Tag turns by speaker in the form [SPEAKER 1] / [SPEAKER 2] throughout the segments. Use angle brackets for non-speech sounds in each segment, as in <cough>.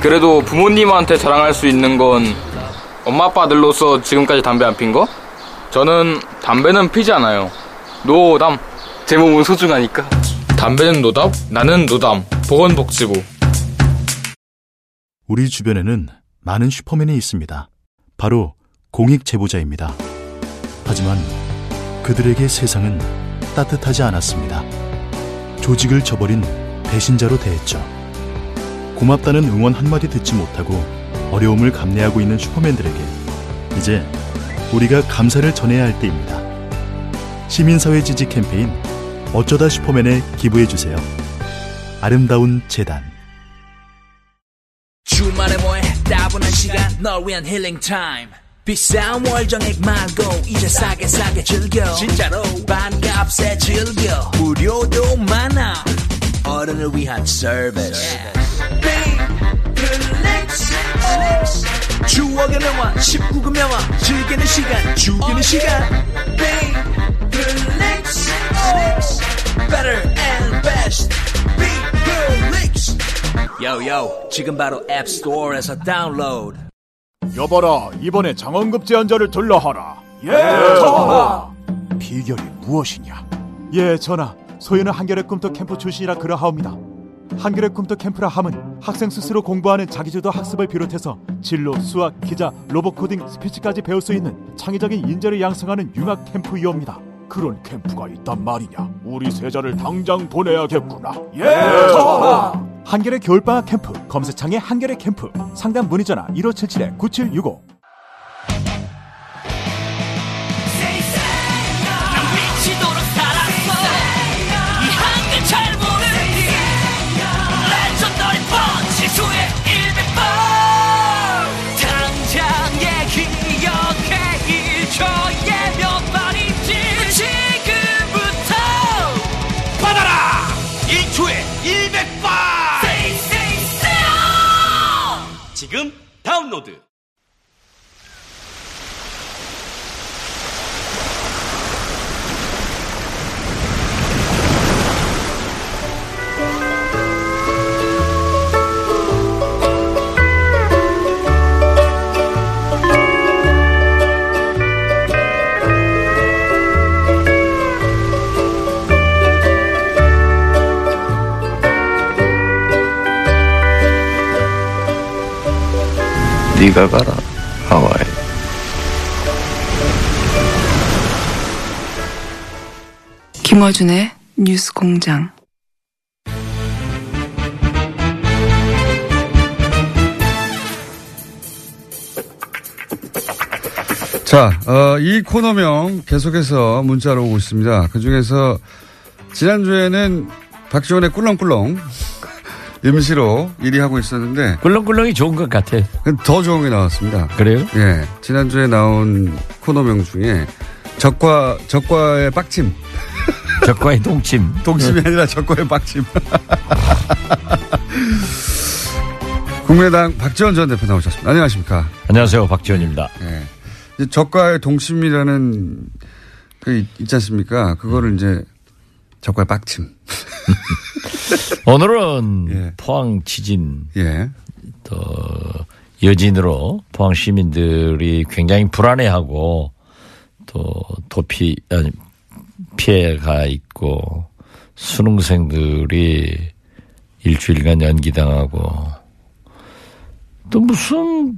[SPEAKER 1] 그래도 부모님한테 자랑할 수 있는 건 엄마 아빠들로서 지금까지 담배 안 핀 거? 저는 담배는 피지 않아요. 노담. 제 몸은 소중하니까. 담배는 노답, 나는 노담. 보건복지부.
[SPEAKER 2] 우리 주변에는 많은 슈퍼맨이 있습니다. 바로 공익 제보자입니다. 하지만 그들에게 세상은 따뜻하지 않았습니다. 조직을 저버린 배신자로 대했죠. 고맙다는 응원 한마디 듣지 못하고 어려움을 감내하고 있는 슈퍼맨들에게 이제 우리가 감사를 전해야 할 때입니다. 시민사회 지지 캠페인 어쩌다 슈퍼맨에 기부해주세요. 아름다운 재단.
[SPEAKER 3] 주말에 뭐해? 따분한 시간 널 위한 힐링 타임. 비싼 월정액 말고 이제 싸게 싸게 즐겨. 진짜로. 반값에 즐겨. 무료도 많아. 어른을 위한 서비스 추억의 명화 19금 명화 즐기는 시간 죽이는 시간. Better and best Relax 요요 지금 바로 앱스토어에서 다운로드
[SPEAKER 4] 여봐라 이번에 장원급 제한자를 들러하라. 예, 전하! 비결이 무엇이냐? 예 전하 소유는 한겨레 꿈터 캠프 출신이라 그러하옵니다 한겨레 꿈터 캠프라 함은 학생 스스로 공부하는 자기주도 학습을 비롯해서 진로, 수학, 기자, 로봇 코딩, 스피치까지 배울 수 있는 창의적인 인재를 양성하는 융합 캠프이옵니다. 그런 캠프가 있단 말이냐? 우리 세자를 당장 보내야겠구나. 예! 한겨레 겨울방학 캠프 검색창에 한겨레 캠프 상담 문의 전화 1577-9765
[SPEAKER 3] 지금
[SPEAKER 5] 다운로드.
[SPEAKER 6] 네가 가라 하와이
[SPEAKER 7] 김어준의 뉴스 공장.
[SPEAKER 8] 자, 어, 이 코너명 계속해서 문자로 오고 있습니다. 그 중에서 지난주에는 박지원의 꿀렁꿀렁 임시로 1위 하고 있었는데
[SPEAKER 9] 꿀렁꿀렁이 좋은 것 같아.
[SPEAKER 8] 더 좋은 게 나왔습니다.
[SPEAKER 9] 그래요?
[SPEAKER 8] 예. 지난주에 나온 코너명 중에 적과, 적과의 빡침. <laughs>
[SPEAKER 9] 적과의 동침.
[SPEAKER 8] 동침이 아니라 적과의 빡침. <laughs> 국민의당 박지원 전 대표 나오셨습니다. 안녕하십니까.
[SPEAKER 9] 안녕하세요. 박지원입니다.
[SPEAKER 8] 예. 이제 적과의 동심이라는 그 있- 있지 않습니까? 그거를 이제 적과의 빡침. <laughs> <laughs>
[SPEAKER 9] 오늘은
[SPEAKER 8] 예.
[SPEAKER 9] 포항 지진
[SPEAKER 8] 예.
[SPEAKER 9] 또 여진으로 포항 시민들이 굉장히 불안해하고 또 도피 아니 피해가 있고 수능생들이 일주일간 연기당하고 또 무슨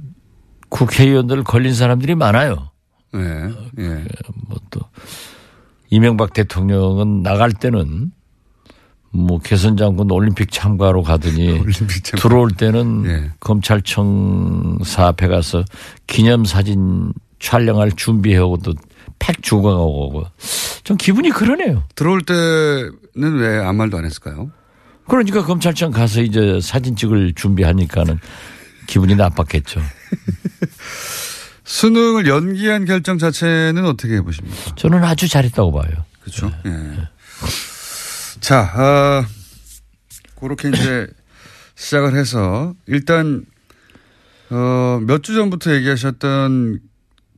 [SPEAKER 9] 국회의원들 걸린 사람들이 많아요.
[SPEAKER 8] 예. 예.
[SPEAKER 9] 뭐또 이명박 대통령은 나갈 때는 뭐 개선 장군 올림픽 참가로 가더니 <laughs>
[SPEAKER 8] 올림픽 참가.
[SPEAKER 9] 들어올 때는
[SPEAKER 8] 예.
[SPEAKER 9] 검찰청 사 앞에 가서 기념 사진 촬영할 준비해오고 또팩 주고 가고 좀 기분이 그러네요.
[SPEAKER 8] 들어올 때는 왜 아무 말도 안 했을까요?
[SPEAKER 9] 그러니까 검찰청 가서 이제 사진 찍을 준비하니까는 기분이 나빴겠죠. <laughs>
[SPEAKER 8] 수능을 연기한 결정 자체는 어떻게 보십니까?
[SPEAKER 9] 저는 아주 잘했다고 봐요.
[SPEAKER 8] 그렇죠. 예. 자, 아, 그렇게 이제 <laughs> 시작을 해서 일단 어, 몇 주 전부터 얘기하셨던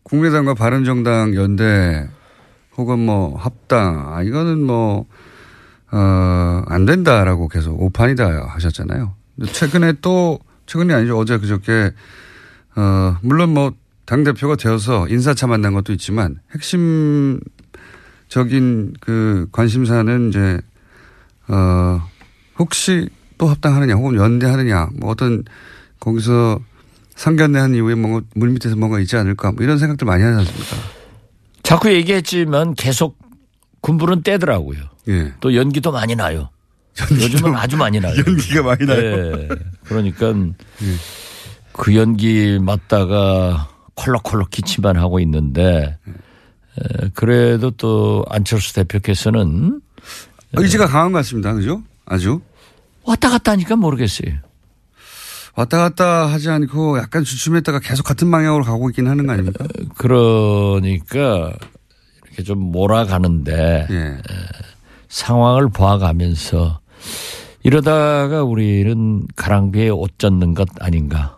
[SPEAKER 8] 국민의당과 바른정당 연대 혹은 뭐 합당 아, 이거는 뭐 어, 안 된다라고 계속 오판이다 하셨잖아요. 최근에 또 최근이 아니죠 어제 그저께 어, 물론 뭐 당 대표가 되어서 인사차 만난 것도 있지만 핵심적인 그 관심사는 이제 어, 혹시 또 합당하느냐 혹은 연대하느냐 뭐 어떤 거기서 상견례한 이후에 뭔가 물밑에서 뭔가 있지 않을까 뭐 이런 생각들 많이 하지 않습니까?
[SPEAKER 9] 자꾸 얘기했지만 계속 군부는 떼더라고요.
[SPEAKER 8] 예.
[SPEAKER 9] 또 연기도 많이 나요. 요즘은 아주 많이 나요.
[SPEAKER 8] 연기가 많이 나요.
[SPEAKER 9] 예. 그러니까 그 연기 맞다가 콜록콜록 기침만 하고 있는데 에, 그래도 또 안철수 대표께서는
[SPEAKER 8] 의지가 강한 것 같습니다. 그죠? 아주
[SPEAKER 9] 왔다 갔다 하니까 모르겠어요.
[SPEAKER 8] 왔다 갔다 하지 않고 약간 주춤했다가 계속 같은 방향으로 가고 있긴 하는 거 아닙니까?
[SPEAKER 9] 그러니까 이렇게 좀 몰아가는데
[SPEAKER 8] 예.
[SPEAKER 9] 상황을 봐가면서 이러다가 우리는 가랑비에 옷 젖는 것 아닌가.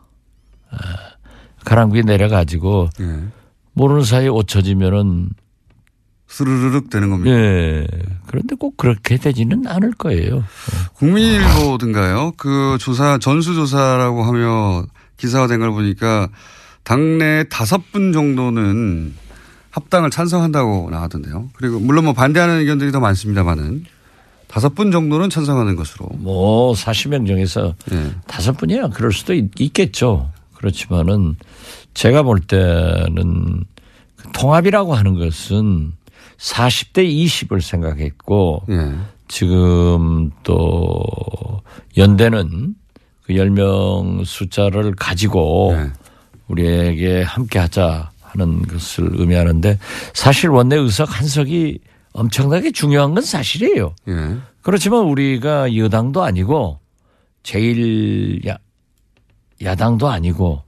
[SPEAKER 9] 아, 가랑비 내려가지고
[SPEAKER 8] 예.
[SPEAKER 9] 모르는 사이에 옷 젖으면은
[SPEAKER 8] 스르르륵 되는 겁니다.
[SPEAKER 9] 예. 그런데 꼭 그렇게 되지는 않을 거예요.
[SPEAKER 8] 국민일보든가요. 그 조사 전수조사라고 하며 기사가 된걸 보니까 당내 다섯 분 정도는 합당을 찬성한다고 나왔던데요. 그리고 물론 뭐 반대하는 의견들이 더 많습니다만은 다섯 분 정도는 찬성하는 것으로.
[SPEAKER 9] 뭐 40명 중에서
[SPEAKER 8] 예.
[SPEAKER 9] 다섯 분이야 그럴 수도 있, 있겠죠. 그렇지만은 제가 볼 때는 그 통합이라고 하는 것은 40대 20을 생각했고
[SPEAKER 8] 예.
[SPEAKER 9] 지금 또 연대는 그 10명 숫자를 가지고
[SPEAKER 8] 네.
[SPEAKER 9] 우리에게 함께 하자 하는 것을 의미하는데 사실 원내 의석 한 석이 엄청나게 중요한 건 사실이에요.
[SPEAKER 8] 예.
[SPEAKER 9] 그렇지만 우리가 여당도 아니고 제일 야, 야당도 아니고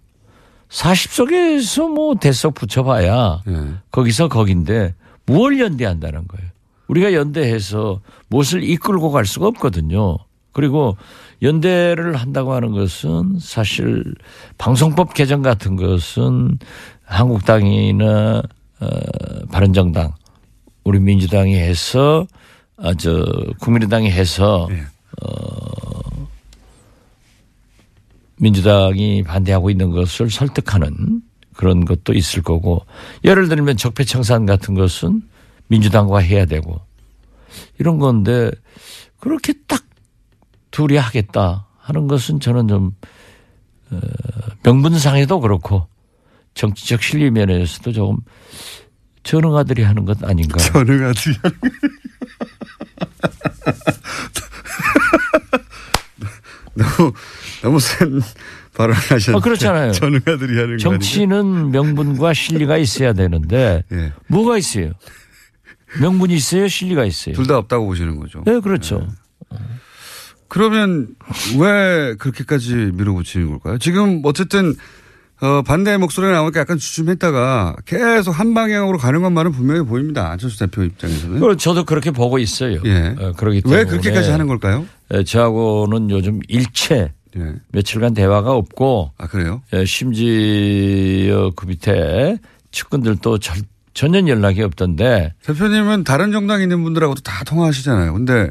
[SPEAKER 9] 40석에서 뭐 대석 붙여봐야
[SPEAKER 8] 예.
[SPEAKER 9] 거기서 거긴데 무엇을 연대한다는 거예요. 우리가 연대해서 무엇을 이끌고 갈 수가 없거든요. 그리고 연대를 한다고 하는 것은 사실 방송법 개정 같은 것은 한국당이나 어, 바른정당 우리 민주당이 해서 아, 저 국민의당이 해서
[SPEAKER 8] 예.
[SPEAKER 9] 어, 민주당이 반대하고 있는 것을 설득하는 그런 것도 있을 거고 예를 들면 적폐청산 같은 것은 민주당과 해야 되고 이런 건데 그렇게 딱 둘이 하겠다 하는 것은 저는 좀 어, 명분상에도 그렇고 정치적 실리 면에서도 조금 전응아들이 하는 것 아닌가.
[SPEAKER 8] 전응아들이 하는 <laughs> 너무 너무 센 발언을 하셨는데
[SPEAKER 9] 아, 그렇잖아요.
[SPEAKER 8] 전응아들이 하는 거
[SPEAKER 9] 정치는 명분과 실리가 있어야 되는데
[SPEAKER 8] 예.
[SPEAKER 9] 뭐가 있어요? 명분이 있어요, 실리가 있어요.
[SPEAKER 8] 둘 다 없다고 보시는 거죠.
[SPEAKER 9] 네, 그렇죠.
[SPEAKER 8] 그러면 왜 그렇게까지 밀어붙이는 걸까요? 지금 어쨌든 어, 반대의 목소리가 나오니까 약간 주춤했다가 계속 한 방향으로 가는 것만은 분명히 보입니다. 안철수 대표 입장에서는.
[SPEAKER 9] 저도 그렇게 보고 있어요.
[SPEAKER 8] 예.
[SPEAKER 9] 어, 그러기 때문에
[SPEAKER 8] 왜 그렇게까지 하는 걸까요?
[SPEAKER 9] 에, 저하고는 요즘 일체
[SPEAKER 8] 예.
[SPEAKER 9] 며칠간 대화가 없고
[SPEAKER 8] 아 그래요?
[SPEAKER 9] 에, 심지어 그 밑에 측근들도 절, 전혀 연락이 없던데
[SPEAKER 8] 대표님은 다른 정당에 있는 분들하고도 다 통화하시잖아요. 근데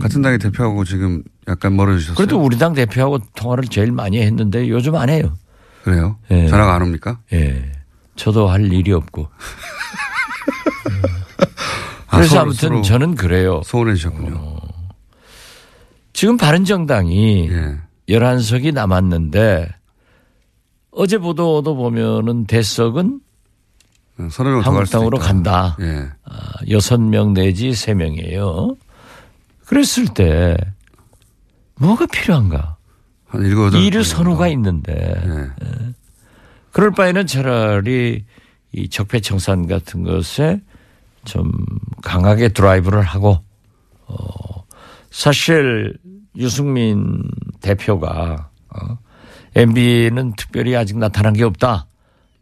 [SPEAKER 8] 같은 당의 대표하고 지금 약간 멀어지셨어요.
[SPEAKER 9] 음. 그래도 우리 당 대표하고 통화를 제일 많이 했는데 요즘 안 해요.
[SPEAKER 8] 그래요?
[SPEAKER 9] 예.
[SPEAKER 8] 전화가 안 옵니까?
[SPEAKER 9] 예. 저도 할 일이 없고. <laughs>
[SPEAKER 8] 아,
[SPEAKER 9] 그래서 아 무튼
[SPEAKER 8] 서로
[SPEAKER 9] 저는 그래요.
[SPEAKER 8] 소원해 주셨군요.
[SPEAKER 9] 지금 바른정당이
[SPEAKER 8] 예.
[SPEAKER 9] 11석이 남았는데 어제 보도도 보면은 대석은 한국당으로. 간다.
[SPEAKER 8] 예.
[SPEAKER 9] 여섯 명 내지 세 명이에요. 그랬을 때 뭐가 필요한가?
[SPEAKER 8] 한 일곱 여덟.
[SPEAKER 9] 이류
[SPEAKER 8] 분
[SPEAKER 9] 선호가. 있는데
[SPEAKER 8] 예.
[SPEAKER 9] 그럴 바에는 차라리 이 적폐청산 같은 것에 좀 강하게 드라이브를 하고 어 사실 유승민 대표가 어 MB는 특별히 아직 나타난 게 없다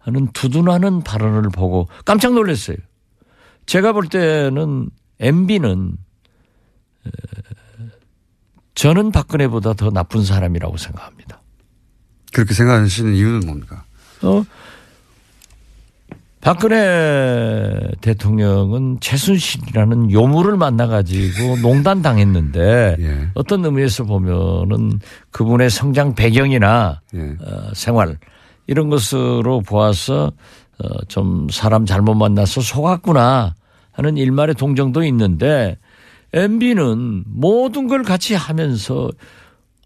[SPEAKER 9] 하는 두둔하는 발언을 보고 깜짝 놀랐어요. 제가 볼 때는 MB는 저는 박근혜보다 더 나쁜 사람이라고 생각합니다.
[SPEAKER 8] 그렇게 생각하시는 이유는 뭡니까?
[SPEAKER 9] 어? 박근혜 대통령은 최순실이라는 요물을 만나가지고 농단 당했는데
[SPEAKER 8] 예.
[SPEAKER 9] 어떤 의미에서 보면은 그분의 성장 배경이나
[SPEAKER 8] 예.
[SPEAKER 9] 어, 생활 이런 것으로 보아서 어, 좀 사람 잘못 만나서 속았구나 하는 일말의 동정도 있는데 MB는 모든 걸 같이 하면서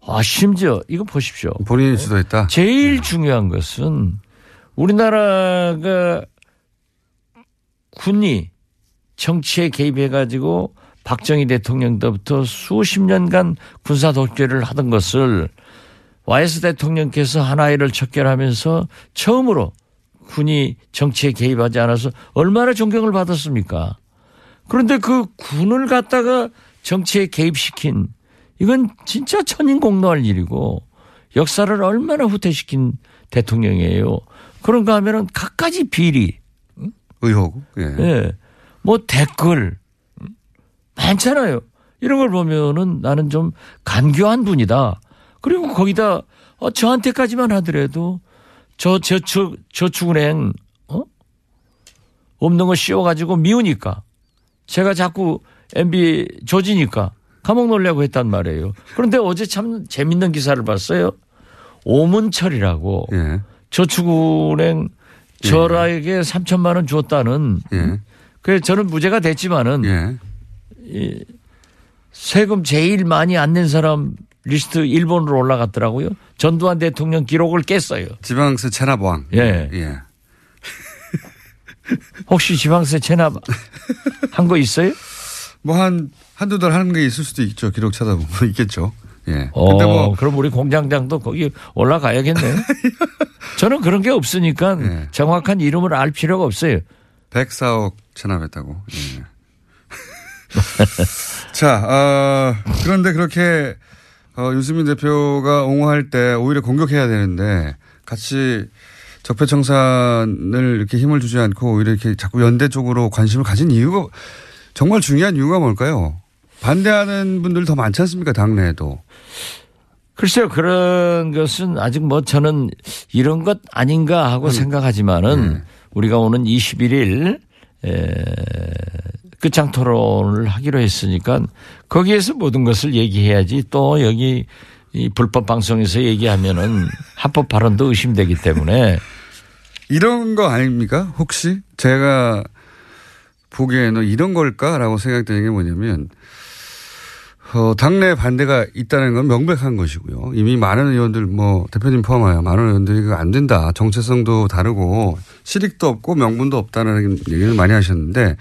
[SPEAKER 9] 아 심지어 이거 보십시오.
[SPEAKER 8] 본인이 주도했다.
[SPEAKER 9] 제일 중요한 것은 우리나라가 군이 정치에 개입해가지고 박정희 대통령 때부터 수십 년간 군사 독재를 하던 것을 YS 대통령께서 하나이를 척결하면서 처음으로 군이 정치에 개입하지 않아서 얼마나 존경을 받았습니까? 그런데 그 군을 갖다가 정치에 개입시킨 이건 진짜 천인공노할 일이고 역사를 얼마나 후퇴시킨 대통령이에요. 그런가 하면은 갖가지 비리,
[SPEAKER 8] 의혹. 예.
[SPEAKER 9] 예. 뭐 댓글 많잖아요. 이런 걸 보면은 나는 좀 간교한 분이다. 그리고 거기다 어, 저한테까지만 하더라도 저 저축 저축은행 어? 없는 거 씌워가지고 미우니까 제가 자꾸 MB 조지니까 감옥 놀려고 했단 말이에요. 그런데 어제 참 재밌는 기사를 봤어요. 오문철이라고
[SPEAKER 8] 예.
[SPEAKER 9] 저축은행 저라에게 3천만 원 줬다는
[SPEAKER 8] 예.
[SPEAKER 9] 그 저는 무죄가 됐지만은
[SPEAKER 8] 예.
[SPEAKER 9] 이 세금 제일 많이 안 낸 사람 리스트 일본으로 올라갔더라고요. 전두환 대통령 기록을 깼어요.
[SPEAKER 8] 지방세 체납왕.
[SPEAKER 9] 예.
[SPEAKER 8] 예. <laughs>
[SPEAKER 9] 혹시 지방세 체납 한 거 있어요?
[SPEAKER 8] 뭐 한, 한두 달 하는 게 있을 수도 있죠. 기록 찾아보면 <laughs> 있겠죠. 예.
[SPEAKER 9] 어,
[SPEAKER 8] 근데 뭐,
[SPEAKER 9] 그럼 우리 공장장도 거기 올라가야겠네. <laughs> 저는 그런 게 없으니까
[SPEAKER 8] 예.
[SPEAKER 9] 정확한 이름을 알 필요가 없어요.
[SPEAKER 8] 104억 체납했다고. 예. <laughs> 자, 어, 그런데 그렇게 어, 유승민 대표가 옹호할 때 오히려 공격해야 되는데 같이 적폐청산을 이렇게 힘을 주지 않고 오히려 이렇게 자꾸 연대 쪽으로 관심을 가진 이유가 정말 중요한 이유가 뭘까요? 반대하는 분들 더 많지 않습니까? 당내에도.
[SPEAKER 9] 글쎄요, 그런 것은 아직 뭐 저는 이런 것 아닌가 하고 생각하지만은
[SPEAKER 8] 네.
[SPEAKER 9] 우리가 오는 21일 에, 끝장 토론을 하기로 했으니까 거기에서 모든 것을 얘기해야지 또 여기 이 불법 방송에서 얘기하면은 <laughs> 합법 발언도 의심되기 때문에
[SPEAKER 8] 이런 거 아닙니까? 혹시 제가 보기에는 이런 걸까라고 생각되는 게 뭐냐면 어, 당내 반대가 있다는 건 명백한 것이고요. 이미 많은 의원들 뭐 대표님 포함하여 많은 의원들이 그거 안 된다. 정체성도 다르고 실익도 없고 명분도 없다는 얘기를 많이 하셨는데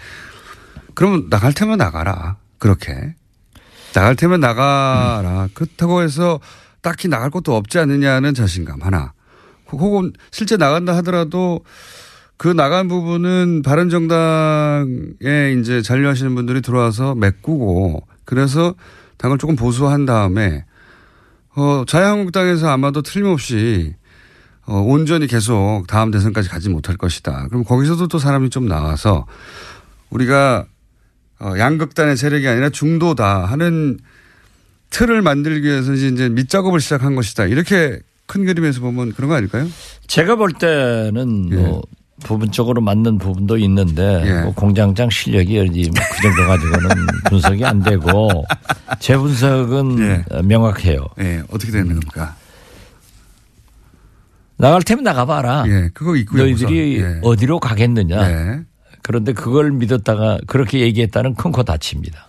[SPEAKER 8] 그러면 나갈 테면 나가라. 그렇게. 나갈 테면 나가라. 그렇다고 해서 딱히 나갈 것도 없지 않느냐는 자신감 하나. 혹은 실제 나간다 하더라도 그 나간 부분은 바른정당에 이제 잔류하시는 분들이 들어와서 메꾸고 그래서 당을 조금 보수한 다음에 어 자유한국당에서 아마도 틀림없이 어 온전히 계속 다음 대선까지 가지 못할 것이다. 그럼 거기서도 또 사람이 좀 나와서 우리가 어 양극단의 세력이 아니라 중도다 하는 틀을 만들기 위해서 이제 밑작업을 시작한 것이다. 이렇게 큰 그림에서 보면 그런 거 아닐까요?
[SPEAKER 9] 제가 볼 때는 뭐 부분적으로 맞는 부분도 있는데
[SPEAKER 8] 예.
[SPEAKER 9] 뭐 공장장 실력이 어디 뭐그 정도 가지고는 <laughs> 분석이 안 되고 제 분석은
[SPEAKER 8] 예.
[SPEAKER 9] 명확해요.
[SPEAKER 8] 예, 어떻게 되는 겁니까?
[SPEAKER 9] 나갈 테면 나가봐라.
[SPEAKER 8] 예, 그거 있고요.
[SPEAKER 9] 너희들이
[SPEAKER 8] 우선. 예.
[SPEAKER 9] 어디로 가겠느냐.
[SPEAKER 8] 네.
[SPEAKER 9] 그런데 그걸 믿었다가 그렇게 얘기했다는 큰 코 다칩니다.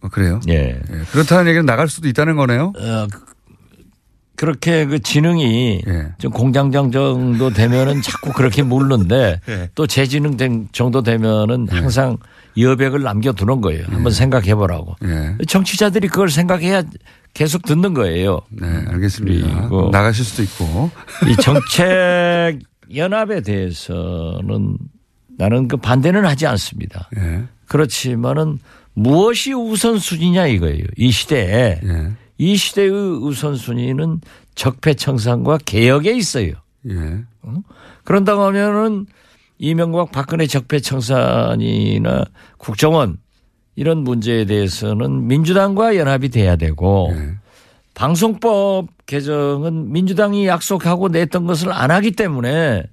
[SPEAKER 8] 어, 그래요?
[SPEAKER 9] 예.
[SPEAKER 8] 예, 그렇다는 얘기는 나갈 수도 있다는 거네요.
[SPEAKER 9] 어, 그- 그렇게 그 지능이
[SPEAKER 8] 예.
[SPEAKER 9] 좀 공장장 정도 되면은 자꾸 그렇게 물는데 <laughs>
[SPEAKER 8] 예.
[SPEAKER 9] 또제 지능 된- 정도 되면은 항상 여백을 남겨두는 거예요. 한번 생각해 보라고.
[SPEAKER 8] 예.
[SPEAKER 9] 정치자들이 그걸 생각해야 계속 듣는 거예요.
[SPEAKER 8] 네, 알겠습니다. 나가실 수도 있고.
[SPEAKER 9] 이 <laughs> 정책 연합에 대해서는 나는 그 반대는 하지 않습니다.
[SPEAKER 8] 예.
[SPEAKER 9] 그렇지만은 무엇이 우선순위냐 이거예요. 이 시대에
[SPEAKER 8] 예.
[SPEAKER 9] 이 시대의 우선순위는 적폐청산과 개혁에 있어요.
[SPEAKER 8] 예.
[SPEAKER 9] 그런다고 하면은 이명박 박근혜 적폐청산이나 국정원 이런 문제에 대해서는 민주당과 연합이 돼야 되고
[SPEAKER 8] 예.
[SPEAKER 9] 방송법 개정은 민주당이 약속하고 냈던 것을 안 하기 때문에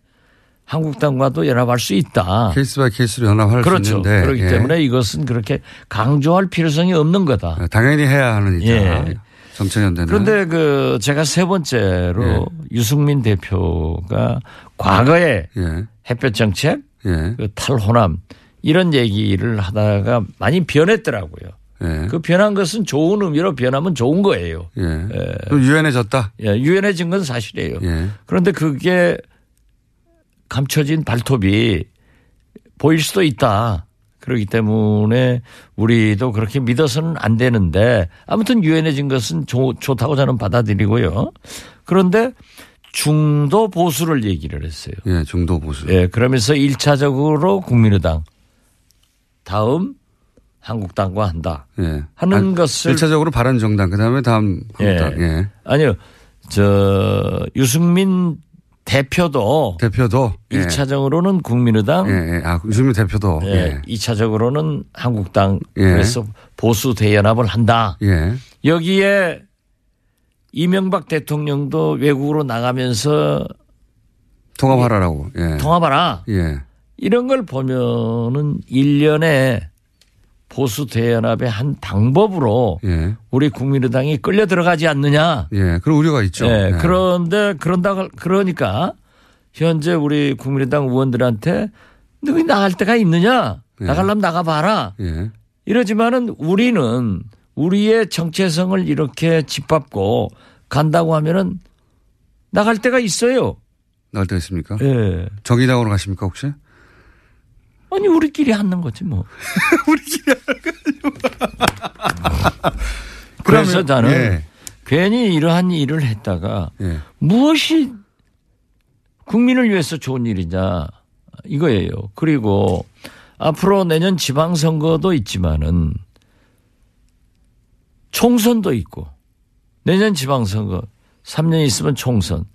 [SPEAKER 9] 한국당과도 연합할 수 있다.
[SPEAKER 8] case by case로 연합할 수
[SPEAKER 9] 그렇죠.
[SPEAKER 8] 있는데.
[SPEAKER 9] 그렇기
[SPEAKER 8] 예.
[SPEAKER 9] 때문에 이것은 그렇게 강조할 필요성이 없는 거다.
[SPEAKER 8] 예, 당연히 해야 하는 일이다.
[SPEAKER 9] 예.
[SPEAKER 8] 정책연대는.
[SPEAKER 9] 그런데 그 제가 세 번째로
[SPEAKER 8] 예.
[SPEAKER 9] 유승민 대표가 과거에
[SPEAKER 8] 예.
[SPEAKER 9] 햇볕 정책,
[SPEAKER 8] 예.
[SPEAKER 9] 그 탈호남 이런 얘기를 하다가 많이 변했더라고요.
[SPEAKER 8] 예.
[SPEAKER 9] 그 변한 것은 좋은 의미로 변하면 좋은 거예요.
[SPEAKER 8] 예. 좀 유연해졌다.
[SPEAKER 9] 예, 유연해진 건 사실이에요.
[SPEAKER 8] 예.
[SPEAKER 9] 그런데 그게 감춰진 발톱이 보일 수도 있다. 그렇기 때문에 우리도 그렇게 믿어서는 안 되는데 아무튼 유연해진 것은 좋, 좋다고 저는 받아들이고요. 그런데 중도 보수를 얘기를 했어요.
[SPEAKER 8] 예. 중도 보수.
[SPEAKER 9] 예, 그러면서 1차적으로 국민의당 다음 한국당과 한다.
[SPEAKER 8] 예.
[SPEAKER 9] 하는 것을
[SPEAKER 8] 1차적으로 바른정당, 그 다음에 다음 한국당. 예.
[SPEAKER 9] 아니요. 저 유승민 대표도
[SPEAKER 8] 대표도. 예.
[SPEAKER 9] 1차적으로는 국민의당,
[SPEAKER 8] 예. 예. 아, 유승민 대표도.
[SPEAKER 9] 예.
[SPEAKER 8] 예.
[SPEAKER 9] 2차적으로는 한국당
[SPEAKER 8] 예.
[SPEAKER 9] 그래서 보수 대연합을 한다.
[SPEAKER 8] 예.
[SPEAKER 9] 여기에 이명박 대통령도 외국으로 나가면서
[SPEAKER 8] 통합하라라고. 예.
[SPEAKER 9] 통합하라.
[SPEAKER 8] 예.
[SPEAKER 9] 이런 걸 보면은 일련의 보수 대연합의 한 방법으로
[SPEAKER 8] 예.
[SPEAKER 9] 우리 국민의당이 끌려 들어가지 않느냐.
[SPEAKER 8] 예. 그런 우려가 있죠.
[SPEAKER 9] 예,
[SPEAKER 8] 예.
[SPEAKER 9] 그런데 그런다 그러니까 현재 우리 국민의당 의원들한테 너희 나갈 데가 있느냐?
[SPEAKER 8] 예.
[SPEAKER 9] 나가려면 나가봐라.
[SPEAKER 8] 예.
[SPEAKER 9] 이러지만은 우리는 우리의 정체성을 이렇게 짓밟고 간다고 하면은 나갈 데가 있어요.
[SPEAKER 8] 나갈 데가 있습니까?
[SPEAKER 9] 예.
[SPEAKER 8] 정의당으로 가십니까, 혹시?
[SPEAKER 9] 아니 우리끼리 하는 거지 뭐. <laughs> 그래서
[SPEAKER 8] 그러면-
[SPEAKER 9] 나는
[SPEAKER 8] 예.
[SPEAKER 9] 괜히 이러한 일을 했다가
[SPEAKER 8] 예.
[SPEAKER 9] 무엇이 국민을 위해서 좋은 일이냐 이거예요. 그리고 앞으로 내년 지방선거도 있지만은 총선도 있고 내년 지방선거 3년 있으면 총선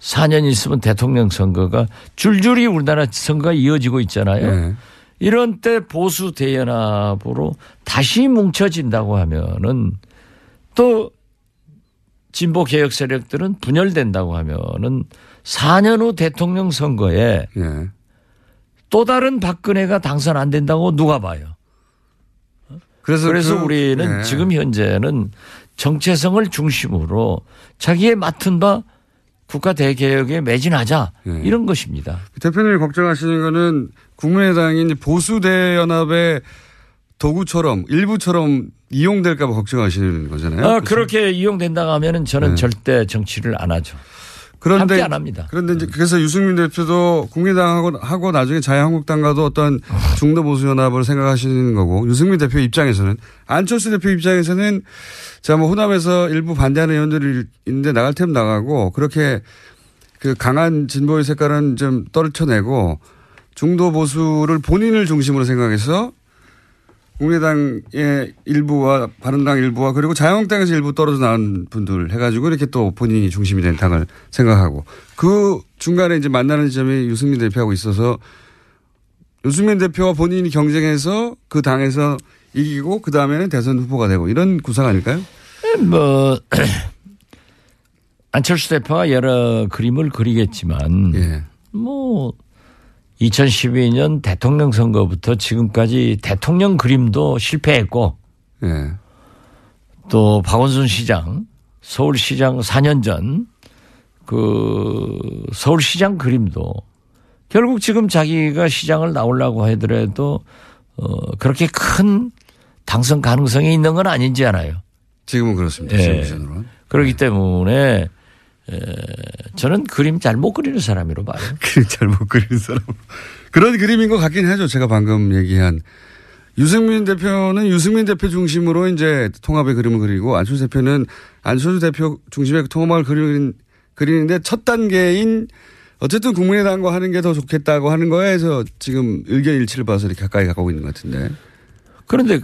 [SPEAKER 9] 4년 있으면 대통령 선거가 줄줄이 우리나라 선거가 이어지고 있잖아요.
[SPEAKER 8] 예.
[SPEAKER 9] 이런 때 보수 대연합으로 다시 뭉쳐진다고 하면은 또 진보 개혁 세력들은 분열된다고 하면은 4년 후 대통령 선거에
[SPEAKER 8] 예.
[SPEAKER 9] 또 다른 박근혜가 당선 안 된다고 누가 봐요.
[SPEAKER 8] 그래서,
[SPEAKER 9] 그래서
[SPEAKER 8] 그-
[SPEAKER 9] 우리는
[SPEAKER 8] 예.
[SPEAKER 9] 지금 현재는 정체성을 중심으로 자기의 맡은 바 국가 대개혁에 매진하자
[SPEAKER 8] 예.
[SPEAKER 9] 이런 것입니다.
[SPEAKER 8] 대표님이 걱정하시는 거는 국민의당이 이제 보수 대연합의 도구처럼 일부처럼 이용될까 봐 걱정하시는 거잖아요.
[SPEAKER 9] 아,
[SPEAKER 8] 그렇죠?
[SPEAKER 9] 그렇게 이용된다고 하면은 저는
[SPEAKER 8] 네.
[SPEAKER 9] 절대 정치를 안 하죠.
[SPEAKER 8] 그런데
[SPEAKER 9] 함께 안 합니다.
[SPEAKER 8] 그런데 이제 그래서 유승민 대표도 국민당하고 하고 나중에 자유한국당과도 어떤 중도 보수 연합을 생각하시는 거고 유승민 대표 입장에서는 안철수 대표 입장에서는 자뭐 호남에서 일부 반대하는 의원들이 있는데 나갈 테면 나가고 그렇게 그 강한 진보의 색깔은 좀 떨쳐내고 중도 보수를 본인을 중심으로 생각해서 국민의당의 일부와 바른당 일부와 그리고 자유한국당에서 일부 떨어져 나온 분들 해가지고 이렇게 또 본인이 중심이 된 당을 생각하고 그 중간에 이제 만나는 지점이 유승민 대표하고 있어서 유승민 대표와 본인이 경쟁해서 그 당에서 이기고 그 다음에는 대선 후보가 되고 이런 구상 아닐까요?
[SPEAKER 9] 뭐 <clears throat> 안철수 대표가 여러 그림을 그리겠지만
[SPEAKER 8] 예.
[SPEAKER 9] 뭐 2012년 대통령 선거부터 지금까지 대통령 그림도 실패했고
[SPEAKER 8] 예.
[SPEAKER 9] 또 박원순 시장 서울시장 4년 전 그 서울시장 그림도 결국 지금 자기가 시장을 나오려고 하더라도 어 그렇게 큰 당선 가능성이 있는 건 아닌지 알아요.
[SPEAKER 8] 지금은 그렇습니다.
[SPEAKER 9] 예.
[SPEAKER 8] 지금.
[SPEAKER 9] 그렇기 때문에 에, 저는 그림 잘 못 그리는 사람이로 봐요.
[SPEAKER 8] 그림 잘 못 그리는 사람. <laughs> 그런 그림인 것 같긴 하죠. 제가 방금 얘기한. 유승민 대표는 유승민 대표 중심으로 이제 통합의 그림을 그리고 안철수 대표는 안철수 대표 중심의 통합을 그리는, 그리는데 첫 단계인 어쨌든 국민의당과 하는 게 더 좋겠다고 하는 거에서 지금 의견 일치를 봐서 이렇게 가까이 가고 있는 것 같은데.
[SPEAKER 9] 그런데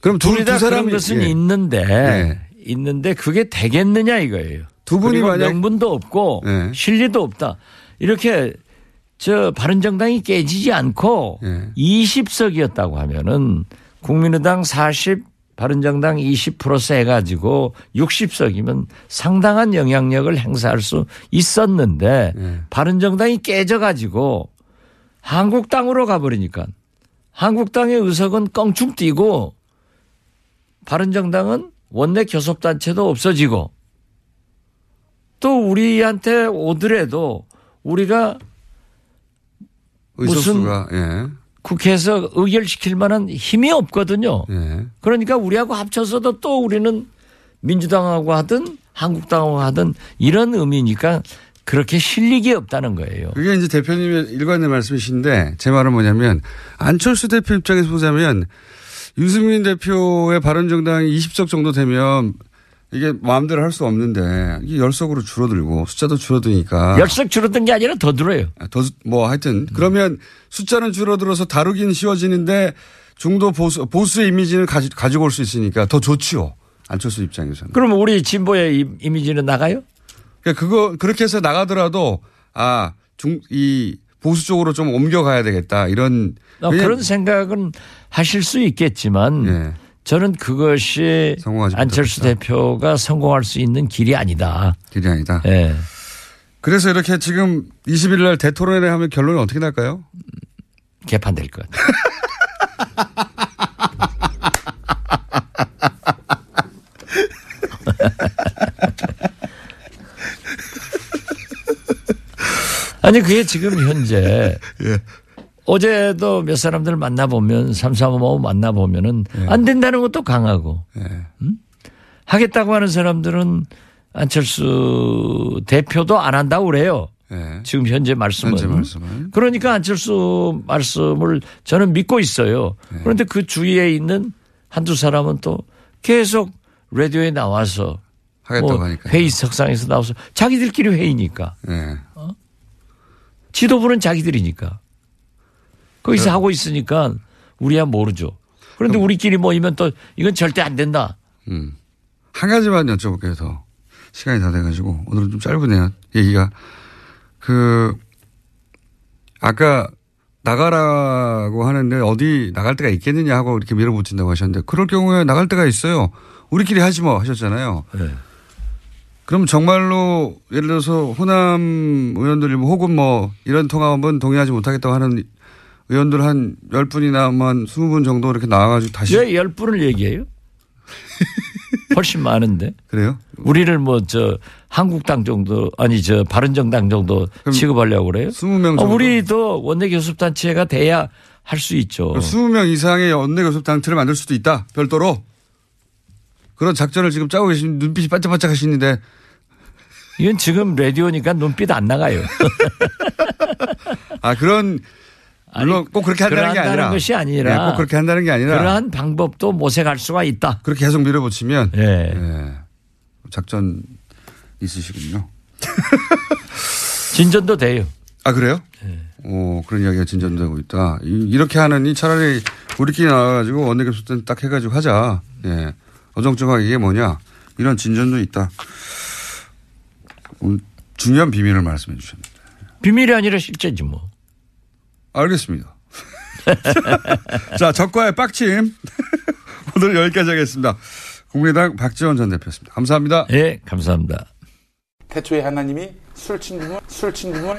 [SPEAKER 8] 그럼 두,
[SPEAKER 9] 둘이 다
[SPEAKER 8] 두 사람이
[SPEAKER 9] 그런 것은
[SPEAKER 8] 예.
[SPEAKER 9] 있는데
[SPEAKER 8] 예.
[SPEAKER 9] 있는데 그게 되겠느냐 이거예요.
[SPEAKER 8] 두 분이 만약
[SPEAKER 9] 명분도 없고
[SPEAKER 8] 네.
[SPEAKER 9] 실리도 없다. 이렇게 저 바른정당이 깨지지 않고
[SPEAKER 8] 네.
[SPEAKER 9] 20석이었다고 하면은 국민의당 40, 바른정당 20 플러스 해가지고 60석이면 상당한 영향력을 행사할 수 있었는데
[SPEAKER 8] 네.
[SPEAKER 9] 바른정당이 깨져 가지고 한국당으로 가버리니까 한국당의 의석은 껑충 뛰고 바른정당은 원내 교섭단체도 없어지고 또 우리한테 오더라도 우리가
[SPEAKER 8] 의석수가 예.
[SPEAKER 9] 국회에서 의결시킬 만한 힘이 없거든요.
[SPEAKER 8] 예.
[SPEAKER 9] 그러니까 우리하고 합쳐서도 또 우리는 민주당하고 하든 한국당하고 하든 이런 의미니까 그렇게 실력이 없다는 거예요.
[SPEAKER 8] 그게 이제 대표님의 일관된 말씀이신데 제 말은 뭐냐면 안철수 대표 입장에서 보자면 유승민 대표의 바른 정당이 20석 정도 되면 이게 마음대로 할 수 없는데 이게 열석으로 줄어들고 숫자도 줄어드니까
[SPEAKER 9] 열석 줄어든 게 아니라 더 들어요.
[SPEAKER 8] 더 뭐 하여튼 그러면 숫자는 줄어들어서 다루긴 쉬워지는데 중도 보수 보수의 이미지는 가지, 가지고 올 수 있으니까 더 좋지요. 안철수 입장에서는.
[SPEAKER 9] 그러면 우리 진보의 이- 이미지는 나가요?
[SPEAKER 8] 그러니까 그거 그렇게 해서 나가더라도 아 중 이 보수 쪽으로 좀 옮겨가야 되겠다 이런
[SPEAKER 9] 어, 그런 생각은 하실 수 있겠지만
[SPEAKER 8] 예.
[SPEAKER 9] 저는 그것이 안철수
[SPEAKER 8] 못하겠다.
[SPEAKER 9] 대표가 성공할 수 있는 길이 아니다.
[SPEAKER 8] 길이 아니다.
[SPEAKER 9] 예.
[SPEAKER 8] 그래서 이렇게 지금 20일 날 대토론회 하면 결론이 어떻게 날까요?
[SPEAKER 9] 개판될 것 같아요. <laughs> 아니 그게 지금 현재
[SPEAKER 8] 예.
[SPEAKER 9] 어제도 몇 사람들 만나보면 삼삼오오 만나보면은 안 된다는 것도 강하고
[SPEAKER 8] 예.
[SPEAKER 9] 하겠다고 하는 사람들은 안철수 대표도 안 한다고 그래요.
[SPEAKER 8] 예.
[SPEAKER 9] 지금 현재 말씀은.
[SPEAKER 8] 현재 말씀은.
[SPEAKER 9] 그러니까 안철수 말씀을 저는 믿고 있어요.
[SPEAKER 8] 네.
[SPEAKER 9] 그런데 그 주위에 있는 한두 사람은 또 계속 라디오에 나와서
[SPEAKER 8] 하겠다고
[SPEAKER 9] 뭐
[SPEAKER 8] 하니까.
[SPEAKER 9] 회의 석상에서 나와서 자기들끼리 회의니까
[SPEAKER 8] 예.
[SPEAKER 9] 지도부는 자기들이니까 거기서 하고 있으니까 우리야 모르죠. 그런데 우리끼리 모이면 또 이건 절대 안 된다.
[SPEAKER 8] 음. 한 가지만 여쭤볼게요, 더. 시간이 다 돼가지고. 오늘은 좀 짧으네요. 얘기가. 그, 아까 나가라고 하는데 어디 나갈 데가 있겠느냐 하고 이렇게 밀어붙인다고 하셨는데 그럴 경우에 나갈 데가 있어요. 우리끼리 하지 뭐 하셨잖아요.
[SPEAKER 9] 네.
[SPEAKER 8] 그럼 정말로 예를 들어서 호남 의원들 혹은 뭐 이런 통합은 동의하지 못하겠다고 하는 의원들 한 10분이나 한 20분 정도 이렇게 나와가지고 다시.
[SPEAKER 9] 왜열 분을 얘기해요? <laughs> 훨씬 많은데.
[SPEAKER 8] 그래요?
[SPEAKER 9] 우리를 뭐 저 한국당 정도 아니 저 바른정당 정도 취급하려고 그래요?
[SPEAKER 8] 20명
[SPEAKER 9] 어,
[SPEAKER 8] 정도.
[SPEAKER 9] 우리도 원내 교섭단체가 돼야 할 수 있죠.
[SPEAKER 8] 20명 이상의 연내 교섭 단체를 만들 수도 있다. 별도로. 그런 작전을 지금 짜고 계신 눈빛이 반짝반짝 하시는데
[SPEAKER 9] 이건 지금 라디오니까 눈빛 안 나가요. <laughs>
[SPEAKER 8] 아 그런 물론
[SPEAKER 9] 아니,
[SPEAKER 8] 꼭 그렇게 한다는 게 아니라
[SPEAKER 9] 것이 아니라
[SPEAKER 8] 네, 꼭 그렇게 한다는 게 아니라
[SPEAKER 9] 그러한 방법도 모색할 수가 있다.
[SPEAKER 8] 그렇게 계속 밀어붙이면
[SPEAKER 9] 예.
[SPEAKER 8] 예, 작전 있으시군요. <laughs>
[SPEAKER 9] 진전도 돼요.
[SPEAKER 8] 아 그래요?
[SPEAKER 9] 네.
[SPEAKER 8] 오 그런 이야기가 진전되고 있다. 이- 이렇게 하느니 차라리 우리끼리 나와가지고 원내교섭단 딱 해가지고 하자. 예, 어정쩡하게 이게 뭐냐 이런 진전도 있다. 중요한 비밀을 말씀해 주셨습니다.
[SPEAKER 9] 비밀이 아니라 실제지 뭐.
[SPEAKER 8] 알겠습니다. <laughs> 자, 적과의 빡침. <laughs> 오늘 여기까지 하겠습니다. 국민의당 박지원 전 대표였습니다. 감사합니다.
[SPEAKER 9] 예, 감사합니다.
[SPEAKER 6] 태초에 하나님이 술 친구문 술 친구문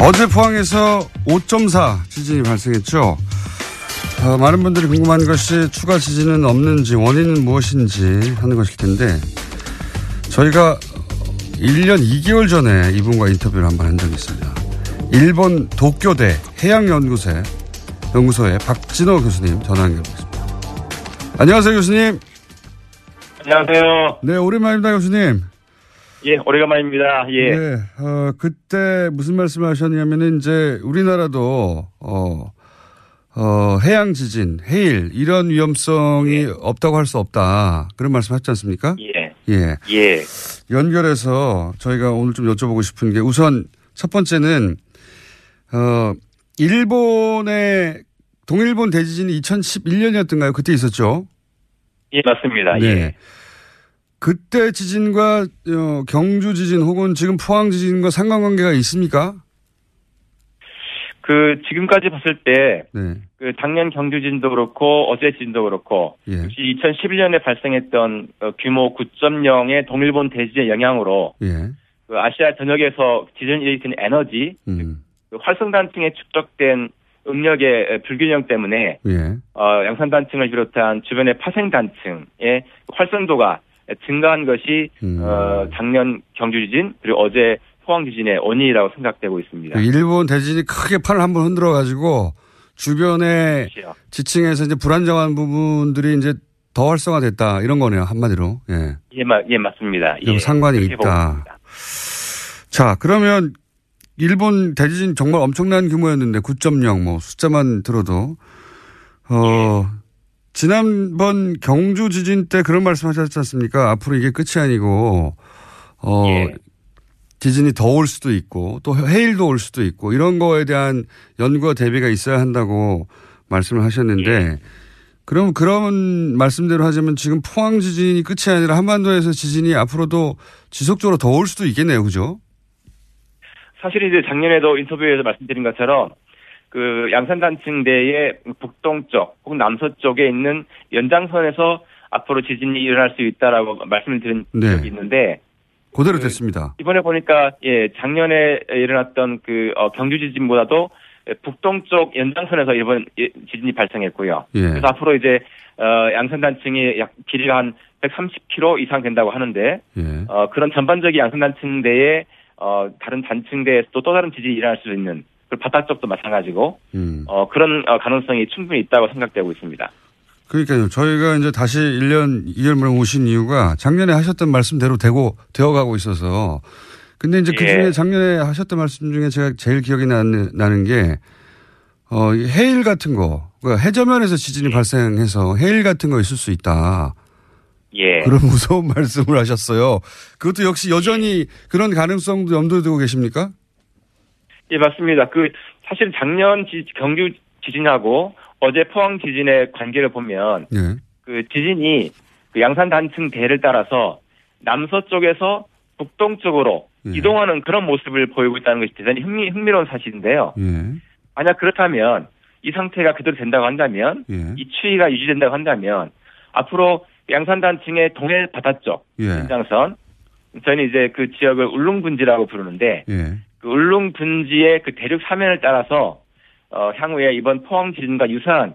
[SPEAKER 8] 어제 포항에서 5.4 지진이 발생했죠. 어, 많은 분들이 궁금한 것이 추가 지진은 없는지 원인은 무엇인지 하는 것일 텐데 저희가 1년 2개월 전에 이분과 인터뷰를 한 번 한 적이 있습니다. 일본 도쿄대 해양연구소에 연구소의 박진호 교수님 전화 연결하겠습니다. 안녕하세요 교수님.
[SPEAKER 10] 안녕하세요.
[SPEAKER 8] 네 오랜만입니다 교수님.
[SPEAKER 10] 예, 오래간만입니다. 예.
[SPEAKER 8] 네, 어, 그때 무슨 말씀을 하셨냐면은 이제 우리나라도 어, 어, 해양 지진, 해일 이런 위험성이 없다고 할 수 없다 그런 말씀 하셨지 않습니까?
[SPEAKER 10] 예.
[SPEAKER 8] 예.
[SPEAKER 10] 예.
[SPEAKER 8] 연결해서 저희가 오늘 좀 여쭤보고 싶은 게 우선 첫 번째는 어, 일본의 동일본 대지진이 2011년이었던가요? 그때 있었죠?
[SPEAKER 10] 예, 맞습니다.
[SPEAKER 8] 네.
[SPEAKER 10] 예.
[SPEAKER 8] 그때 지진과 어, 경주 지진 혹은 지금 포항 지진과 상관관계가 있습니까?
[SPEAKER 10] 그 지금까지 봤을 때
[SPEAKER 8] 네.
[SPEAKER 10] 그 작년 경주 지진도 그렇고 어제 지진도 그렇고
[SPEAKER 8] 예.
[SPEAKER 10] 역시 2011년에 발생했던 어, 규모 9.0의 동일본 대지진의 영향으로
[SPEAKER 8] 예.
[SPEAKER 10] 그 아시아 전역에서 지진을 일으키는 에너지,
[SPEAKER 8] 음.
[SPEAKER 10] 그 활성단층에 축적된 응력의 불균형 때문에
[SPEAKER 8] 예.
[SPEAKER 10] 어, 양산단층을 비롯한 주변의 파생단층의 활성도가 증가한 것이
[SPEAKER 8] 음.
[SPEAKER 10] 어, 작년 경주 지진 그리고 어제 포항 지진의 원인이라고 생각되고 있습니다.
[SPEAKER 8] 그 일본 대지진이 크게 판을 한번 흔들어 가지고 주변의
[SPEAKER 10] 그렇죠.
[SPEAKER 8] 지층에서 이제 불안정한 부분들이 이제 더 활성화됐다 이런 거네요 한마디로. 예.
[SPEAKER 10] 예, 마, 예 맞습니다.
[SPEAKER 8] 좀
[SPEAKER 10] 예,
[SPEAKER 8] 상관이 있다. 자 그러면 일본 대지진 정말 엄청난 규모였는데 9.0 뭐 숫자만 들어도 어 지난번 경주 지진 때 그런 말씀 하셨지 않습니까? 앞으로 이게 끝이 아니고 어
[SPEAKER 10] 예.
[SPEAKER 8] 지진이 더 올 수도 있고 또 해일도 올 수도 있고 이런 거에 대한 연구와 대비가 있어야 한다고 말씀을 하셨는데
[SPEAKER 10] 예.
[SPEAKER 8] 그럼 그런 말씀대로 하자면 지금 포항 지진이 끝이 아니라 한반도에서 지진이 앞으로도 지속적으로 더 올 수도 있겠네요, 그죠?
[SPEAKER 10] 사실 이제 작년에도 인터뷰에서 말씀드린 것처럼 그 양산단층대의 북동쪽 혹은 남서쪽에 있는 연장선에서 앞으로 지진이 일어날 수 있다라고 말씀을 드린
[SPEAKER 8] 네.
[SPEAKER 10] 적이 있는데
[SPEAKER 8] 그대로 됐습니다.
[SPEAKER 10] 이번에 보니까 예 작년에 일어났던 그 어, 경주 지진보다도 북동쪽 연장선에서 이번 예, 지진이 발생했고요.
[SPEAKER 8] 예.
[SPEAKER 10] 그래서 앞으로 이제 어, 양산단층이 약 길이가 한 130km 이상 된다고 하는데
[SPEAKER 8] 예.
[SPEAKER 10] 어, 그런 전반적인 양산단층대에 어, 다른 단층대에서도 또 다른 지진이 일어날 수 있는 그 바닥 쪽도 마찬가지고
[SPEAKER 8] 음.
[SPEAKER 10] 어, 그런 어, 가능성이 충분히 있다고 생각되고 있습니다.
[SPEAKER 8] 그러니까요. 저희가 이제 다시 1년 2개월 만에 오신 이유가 작년에 하셨던 말씀대로 되고 되어가고 있어서 근데 이제 그
[SPEAKER 10] 예.
[SPEAKER 8] 중에 작년에 하셨던 말씀 중에 제가 제일 기억이 나는, 나는 게 어, 이 해일 같은 거, 그러니까 해저면에서 지진이 발생해서 해일 같은 거 있을 수 있다.
[SPEAKER 10] 예.
[SPEAKER 8] 그런 무서운 <laughs> 말씀을 하셨어요. 그것도 역시 여전히 그런 가능성도 염두에 두고 계십니까?
[SPEAKER 10] 예, 맞습니다. 그 사실 작년 지, 경주 지진하고 어제 포항 지진의 관계를 보면
[SPEAKER 8] 예.
[SPEAKER 10] 그 지진이 그 양산 단층 대를 따라서 남서쪽에서 북동쪽으로
[SPEAKER 8] 예.
[SPEAKER 10] 이동하는 그런 모습을 보이고 있다는 것이 대단히 흥미, 흥미로운 사실인데요.
[SPEAKER 8] 예.
[SPEAKER 10] 만약 그렇다면 이 상태가 그대로 된다고 한다면
[SPEAKER 8] 예.
[SPEAKER 10] 이 추이가 유지된다고 한다면 앞으로 양산 단층의 동해 바다 쪽
[SPEAKER 8] 예.
[SPEAKER 10] 연장선 저희는 이제 그 지역을 울릉분지라고 부르는데
[SPEAKER 8] 예.
[SPEAKER 10] 그 울릉분지의 그 대륙 사면을 따라서 어, 향후에 이번 포항 지진과 유사한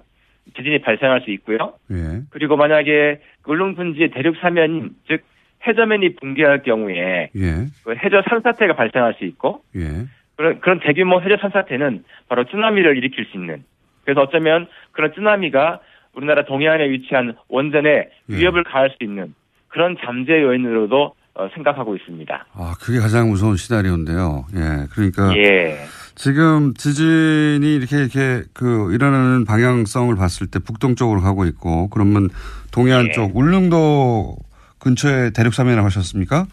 [SPEAKER 10] 지진이 발생할 수 있고요.
[SPEAKER 8] 예.
[SPEAKER 10] 그리고 만약에 그 울릉분지의 대륙 사면 즉 해저면이 붕괴할 경우에
[SPEAKER 8] 예.
[SPEAKER 10] 그 해저 산사태가 발생할 수 있고
[SPEAKER 8] 예.
[SPEAKER 10] 그런 그런 대규모 해저 산사태는 바로 쓰나미를 일으킬 수 있는 그래서 어쩌면 그런 쓰나미가 우리나라 동해안에 위치한 원전에
[SPEAKER 8] 예.
[SPEAKER 10] 위협을 가할 수 있는 그런 잠재 요인으로도 어, 생각하고 있습니다.
[SPEAKER 8] 아, 그게 가장 무서운 시나리오인데요. 예. 그러니까.
[SPEAKER 10] 예.
[SPEAKER 8] 지금 지진이 이렇게 이렇게 그 일어나는 방향성을 봤을 때 북동쪽으로 가고 있고 그러면 동해안
[SPEAKER 10] 예.
[SPEAKER 8] 쪽 울릉도 근처에 대륙 사면이라고 하셨습니까?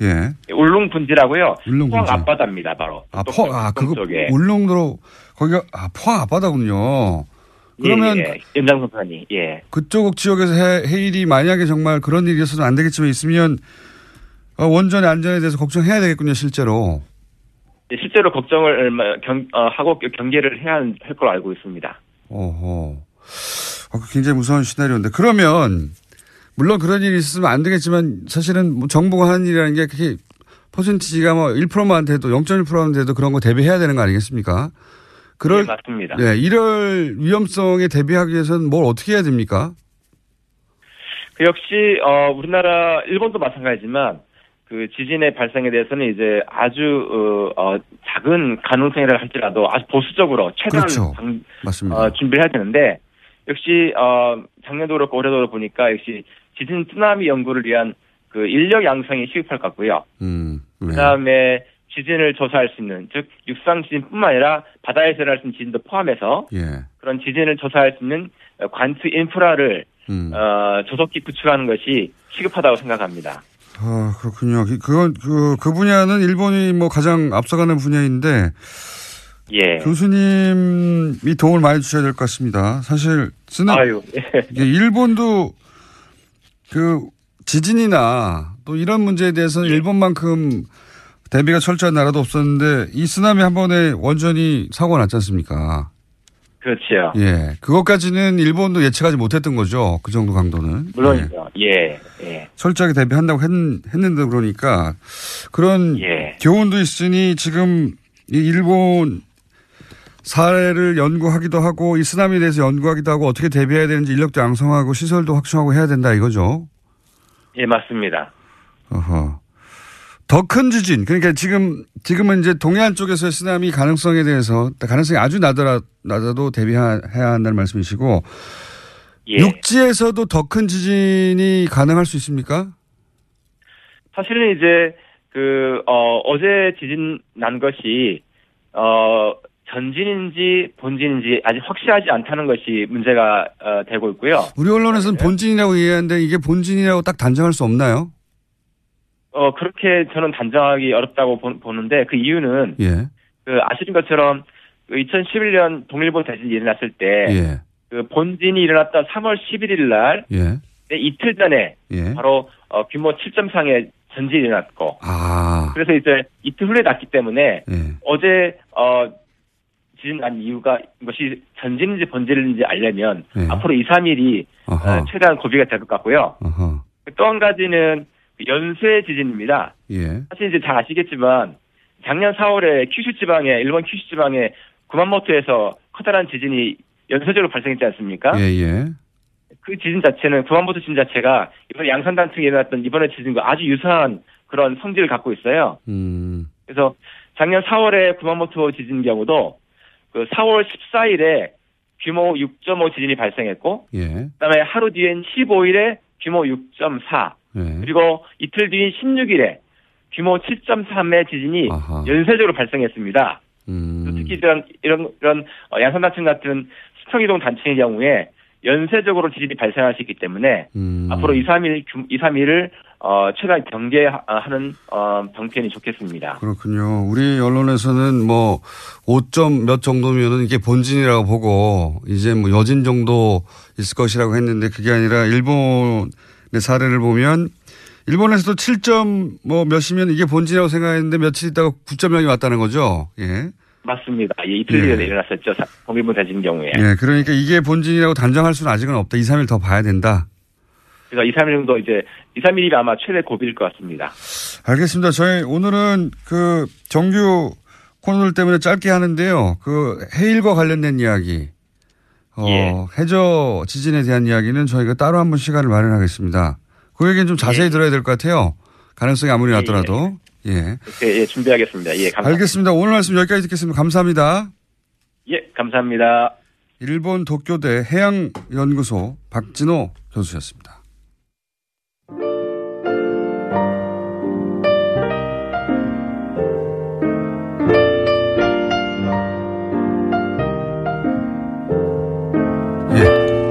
[SPEAKER 8] 예.
[SPEAKER 10] 울릉 분지라고요.
[SPEAKER 8] 울릉
[SPEAKER 10] 포항
[SPEAKER 8] 분지.
[SPEAKER 10] 앞바다입니다, 바로.
[SPEAKER 8] 아, 포, 아, 그거
[SPEAKER 10] 쪽에.
[SPEAKER 8] 울릉도로 거기가 아, 포항 앞바다군요. 그러면
[SPEAKER 10] 예, 예. 연장선판이 예.
[SPEAKER 8] 그쪽 지역에서 해, 해일이 만약에 정말 그런 일이 있어서는 안 되겠지만 있으면 어, 원전의 안전에 대해서 걱정해야 되겠군요, 실제로.
[SPEAKER 10] 예, 실제로 걱정을 얼마- 경, 어, 하고 경계를 해야 할 걸 알고 있습니다.
[SPEAKER 8] 어허. 어, 굉장히 무서운 시나리오인데 그러면 물론 그런 일이 있으면 안 되겠지만 사실은 뭐 정부가 하는 일이라는 게 그게 퍼센티지가 뭐 1%만 돼도 0.1%만 돼도 그런 거 대비해야 되는 거 아니겠습니까? 그럴
[SPEAKER 10] 예, 맞습니다.
[SPEAKER 8] 네, 이럴 위험성에 대비하기 위해서는 뭘 어떻게 해야 됩니까?
[SPEAKER 10] 그 역시 어, 우리나라 일본도 마찬가지지만 그 지진의 발생에 대해서는 이제 아주 어, 어, 작은 가능성이라 할지라도 아주 보수적으로 최대한
[SPEAKER 8] 그렇죠.
[SPEAKER 10] 방-
[SPEAKER 8] 맞습니다.
[SPEAKER 10] 어, 준비를 해야 되는데 역시 어, 작년도 그렇고 올해도 그렇고 보니까 역시 지진 쓰나미 연구를 위한 그 인력 양성이 시급할 것 같고요.
[SPEAKER 8] 음, 네.
[SPEAKER 10] 그다음에 지진을 조사할 수 있는 즉 육상 지진뿐만 아니라 바다에서 일어날 수 있는 지진도 포함해서
[SPEAKER 8] 예.
[SPEAKER 10] 그런 지진을 조사할 수 있는 어, 관트 인프라를
[SPEAKER 8] 음.
[SPEAKER 10] 어, 조속히 구축하는 것이 시급하다고 생각합니다.
[SPEAKER 8] 아, 그렇군요. 그- 그건 그, 그 분야는 일본이 뭐 가장 앞서가는 분야인데
[SPEAKER 10] 예.
[SPEAKER 8] 교수님이 도움을 많이 주셔야 될 것 같습니다. 사실 쓰나
[SPEAKER 10] 아유, 예.
[SPEAKER 8] 일본도 그 지진이나 또 이런 문제에 대해서는
[SPEAKER 10] 예.
[SPEAKER 8] 일본만큼 대비가 철저한 나라도 없었는데 이 쓰나미 한 번에 원전이 사고가 났지 않습니까?
[SPEAKER 10] 그렇죠.
[SPEAKER 8] 예. 그것까지는 일본도 예측하지 못했던 거죠. 그 정도 강도는. 예.
[SPEAKER 10] 물론이죠. 예. 예.
[SPEAKER 8] 철저하게 대비한다고 했, 는데 그러니까 그런
[SPEAKER 10] 예.
[SPEAKER 8] 교훈도 있으니 지금 이 일본 사례를 연구하기도 하고 이 쓰나미에 대해서 연구하기도 하고 어떻게 대비해야 되는지 인력도 양성하고 시설도 확충하고 해야 된다 이거죠.
[SPEAKER 10] 예, 맞습니다.
[SPEAKER 8] 어허. 더 큰 지진. 그러니까 지금, 지금은 이제 동해안 쪽에서의 쓰나미 가능성에 대해서 가능성이 아주 낮더라, 낮아도 대비해야 한다는 말씀이시고
[SPEAKER 10] 예.
[SPEAKER 8] 육지에서도 더 큰 지진이 가능할 수 있습니까?
[SPEAKER 10] 사실은 이제 그 어, 어제 지진 난 것이 어 전진인지 본진인지 아직 확실하지 않다는 것이 문제가 어, 되고 있고요.
[SPEAKER 8] 우리 언론에서는 본진이라고 얘기하는데 이게 본진이라고 딱 단정할 수 없나요?
[SPEAKER 10] 어 그렇게 저는 단정하기 어렵다고 보, 보는데 그 이유는
[SPEAKER 8] 예.
[SPEAKER 10] 그 아시는 것처럼 그 2011년 동일본 대진이 일어났을 때
[SPEAKER 8] 예.
[SPEAKER 10] 그 본진이 일어났던 3월 11일 날
[SPEAKER 8] 예.
[SPEAKER 10] 네, 이틀 전에
[SPEAKER 8] 예.
[SPEAKER 10] 바로 어, 규모 7.3의 전진이 일어났고
[SPEAKER 8] 아.
[SPEAKER 10] 그래서 이제 이틀 후에 났기 때문에
[SPEAKER 8] 예.
[SPEAKER 10] 어제 어 지진 난 이유가 이것이 전진인지 본진인지 알려면
[SPEAKER 8] 예.
[SPEAKER 10] 앞으로 2, 3일이
[SPEAKER 8] 어허.
[SPEAKER 10] 최대한 고비가 될 것 같고요. 또 한 가지는 그 연쇄 지진입니다.
[SPEAKER 8] 예.
[SPEAKER 10] 사실 이제 잘 아시겠지만 작년 4월에 큐슈 지방에 일본 큐슈 지방에 구만모토에서 커다란 지진이 연쇄적으로 발생했지 않습니까?
[SPEAKER 8] 예, 예.
[SPEAKER 10] 그 지진 자체는 구만모토 지진 자체가 이번 양산단층에 일어났던 이번에 지진과 아주 유사한 그런 성질을 갖고 있어요.
[SPEAKER 8] 음.
[SPEAKER 10] 그래서 작년 4월에 구마모토 지진 경우도 그 4월 14일에 규모 6.5 지진이 발생했고
[SPEAKER 8] 예.
[SPEAKER 10] 그다음에 하루 뒤엔 15일에 규모 6.4
[SPEAKER 8] 예.
[SPEAKER 10] 그리고 이틀 뒤인 16일에 규모 7.3의 지진이
[SPEAKER 8] 아하.
[SPEAKER 10] 연쇄적으로 발생했습니다.
[SPEAKER 8] 음.
[SPEAKER 10] 특히 이런 이런 이런 어, 양산단층 같은 수평이동 단층의 경우에 연쇄적으로 지진이 발생할 수 있기 때문에
[SPEAKER 8] 음.
[SPEAKER 10] 앞으로 2, 3일 2, 3일을 어, 최대한 경계하는 어, 방편이 좋겠습니다.
[SPEAKER 8] 그렇군요. 우리 언론에서는 뭐 5점 몇 정도면은 이게 본진이라고 보고 이제 뭐 여진 정도 있을 것이라고 했는데 그게 아니라 일본 의 사례를 보면 일본에서도 7점 뭐 몇이면 이게 본진이라고 생각했는데 며칠 있다가 9.0이 왔다는 거죠. 예.
[SPEAKER 10] 맞습니다. 예, 이틀 뒤에
[SPEAKER 8] 예.
[SPEAKER 10] 일어났었죠. 사- 동일본 대진 경우에.
[SPEAKER 8] 예. 그러니까 이게 본진이라고 단정할 수는 아직은 없다. 2, 3일 더 봐야 된다.
[SPEAKER 10] 그래서 2, 3일 정도 이제 2, 3일이 아마 최대 고비일 것 같습니다.
[SPEAKER 8] 알겠습니다. 저희 오늘은 그 정규 코너들 때문에 짧게 하는데요. 그 해일과 관련된 이야기, 어,
[SPEAKER 10] 예.
[SPEAKER 8] 해저 지진에 대한 이야기는 저희가 따로 한번 시간을 마련하겠습니다. 그 얘기는 좀 자세히 들어야 될 것 같아요. 가능성이 아무리
[SPEAKER 10] 예,
[SPEAKER 8] 낮더라도. 예.
[SPEAKER 10] 예, 준비하겠습니다. 예, 감사합니다.
[SPEAKER 8] 알겠습니다. 오늘 말씀 여기까지 듣겠습니다. 감사합니다.
[SPEAKER 10] 예, 감사합니다.
[SPEAKER 8] 일본 도쿄대 해양연구소 박진호 교수였습니다.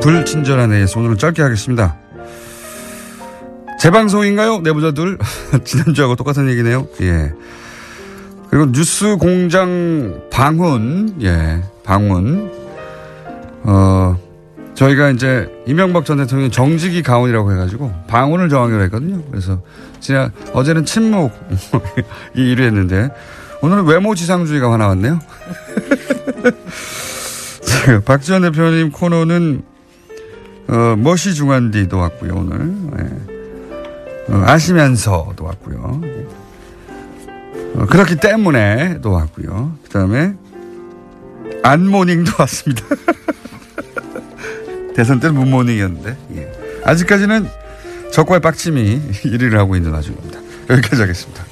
[SPEAKER 8] 불친절한 AS 오늘은 짧게 하겠습니다. 재방송인가요? 내부자들 <laughs> 지난주하고 똑같은 얘기네요. 예. 그리고 뉴스 공장 방훈, 예, 방훈. 어, 저희가 이제 이명박 전 대통령이 정직이 가온이라고 해가지고 방훈을 정하기로 했거든요. 그래서 지난 어제는 침묵 <laughs> 이 일을 했는데 오늘은 외모 지상주의가 하나 왔네요. <laughs> 박지원 대표님 코너는 어, 멋이 중한디도 왔고요 오늘 예. 어, 아시면서도 왔고요. 어, 그렇기 때문에도 왔고요. 그 다음에 안모닝도 왔습니다. <laughs> 대선 때는 문모닝이었는데 예. 아직까지는 적과의 빡침이 <laughs> 1위를 하고 있는 와중입니다. 여기까지 하겠습니다.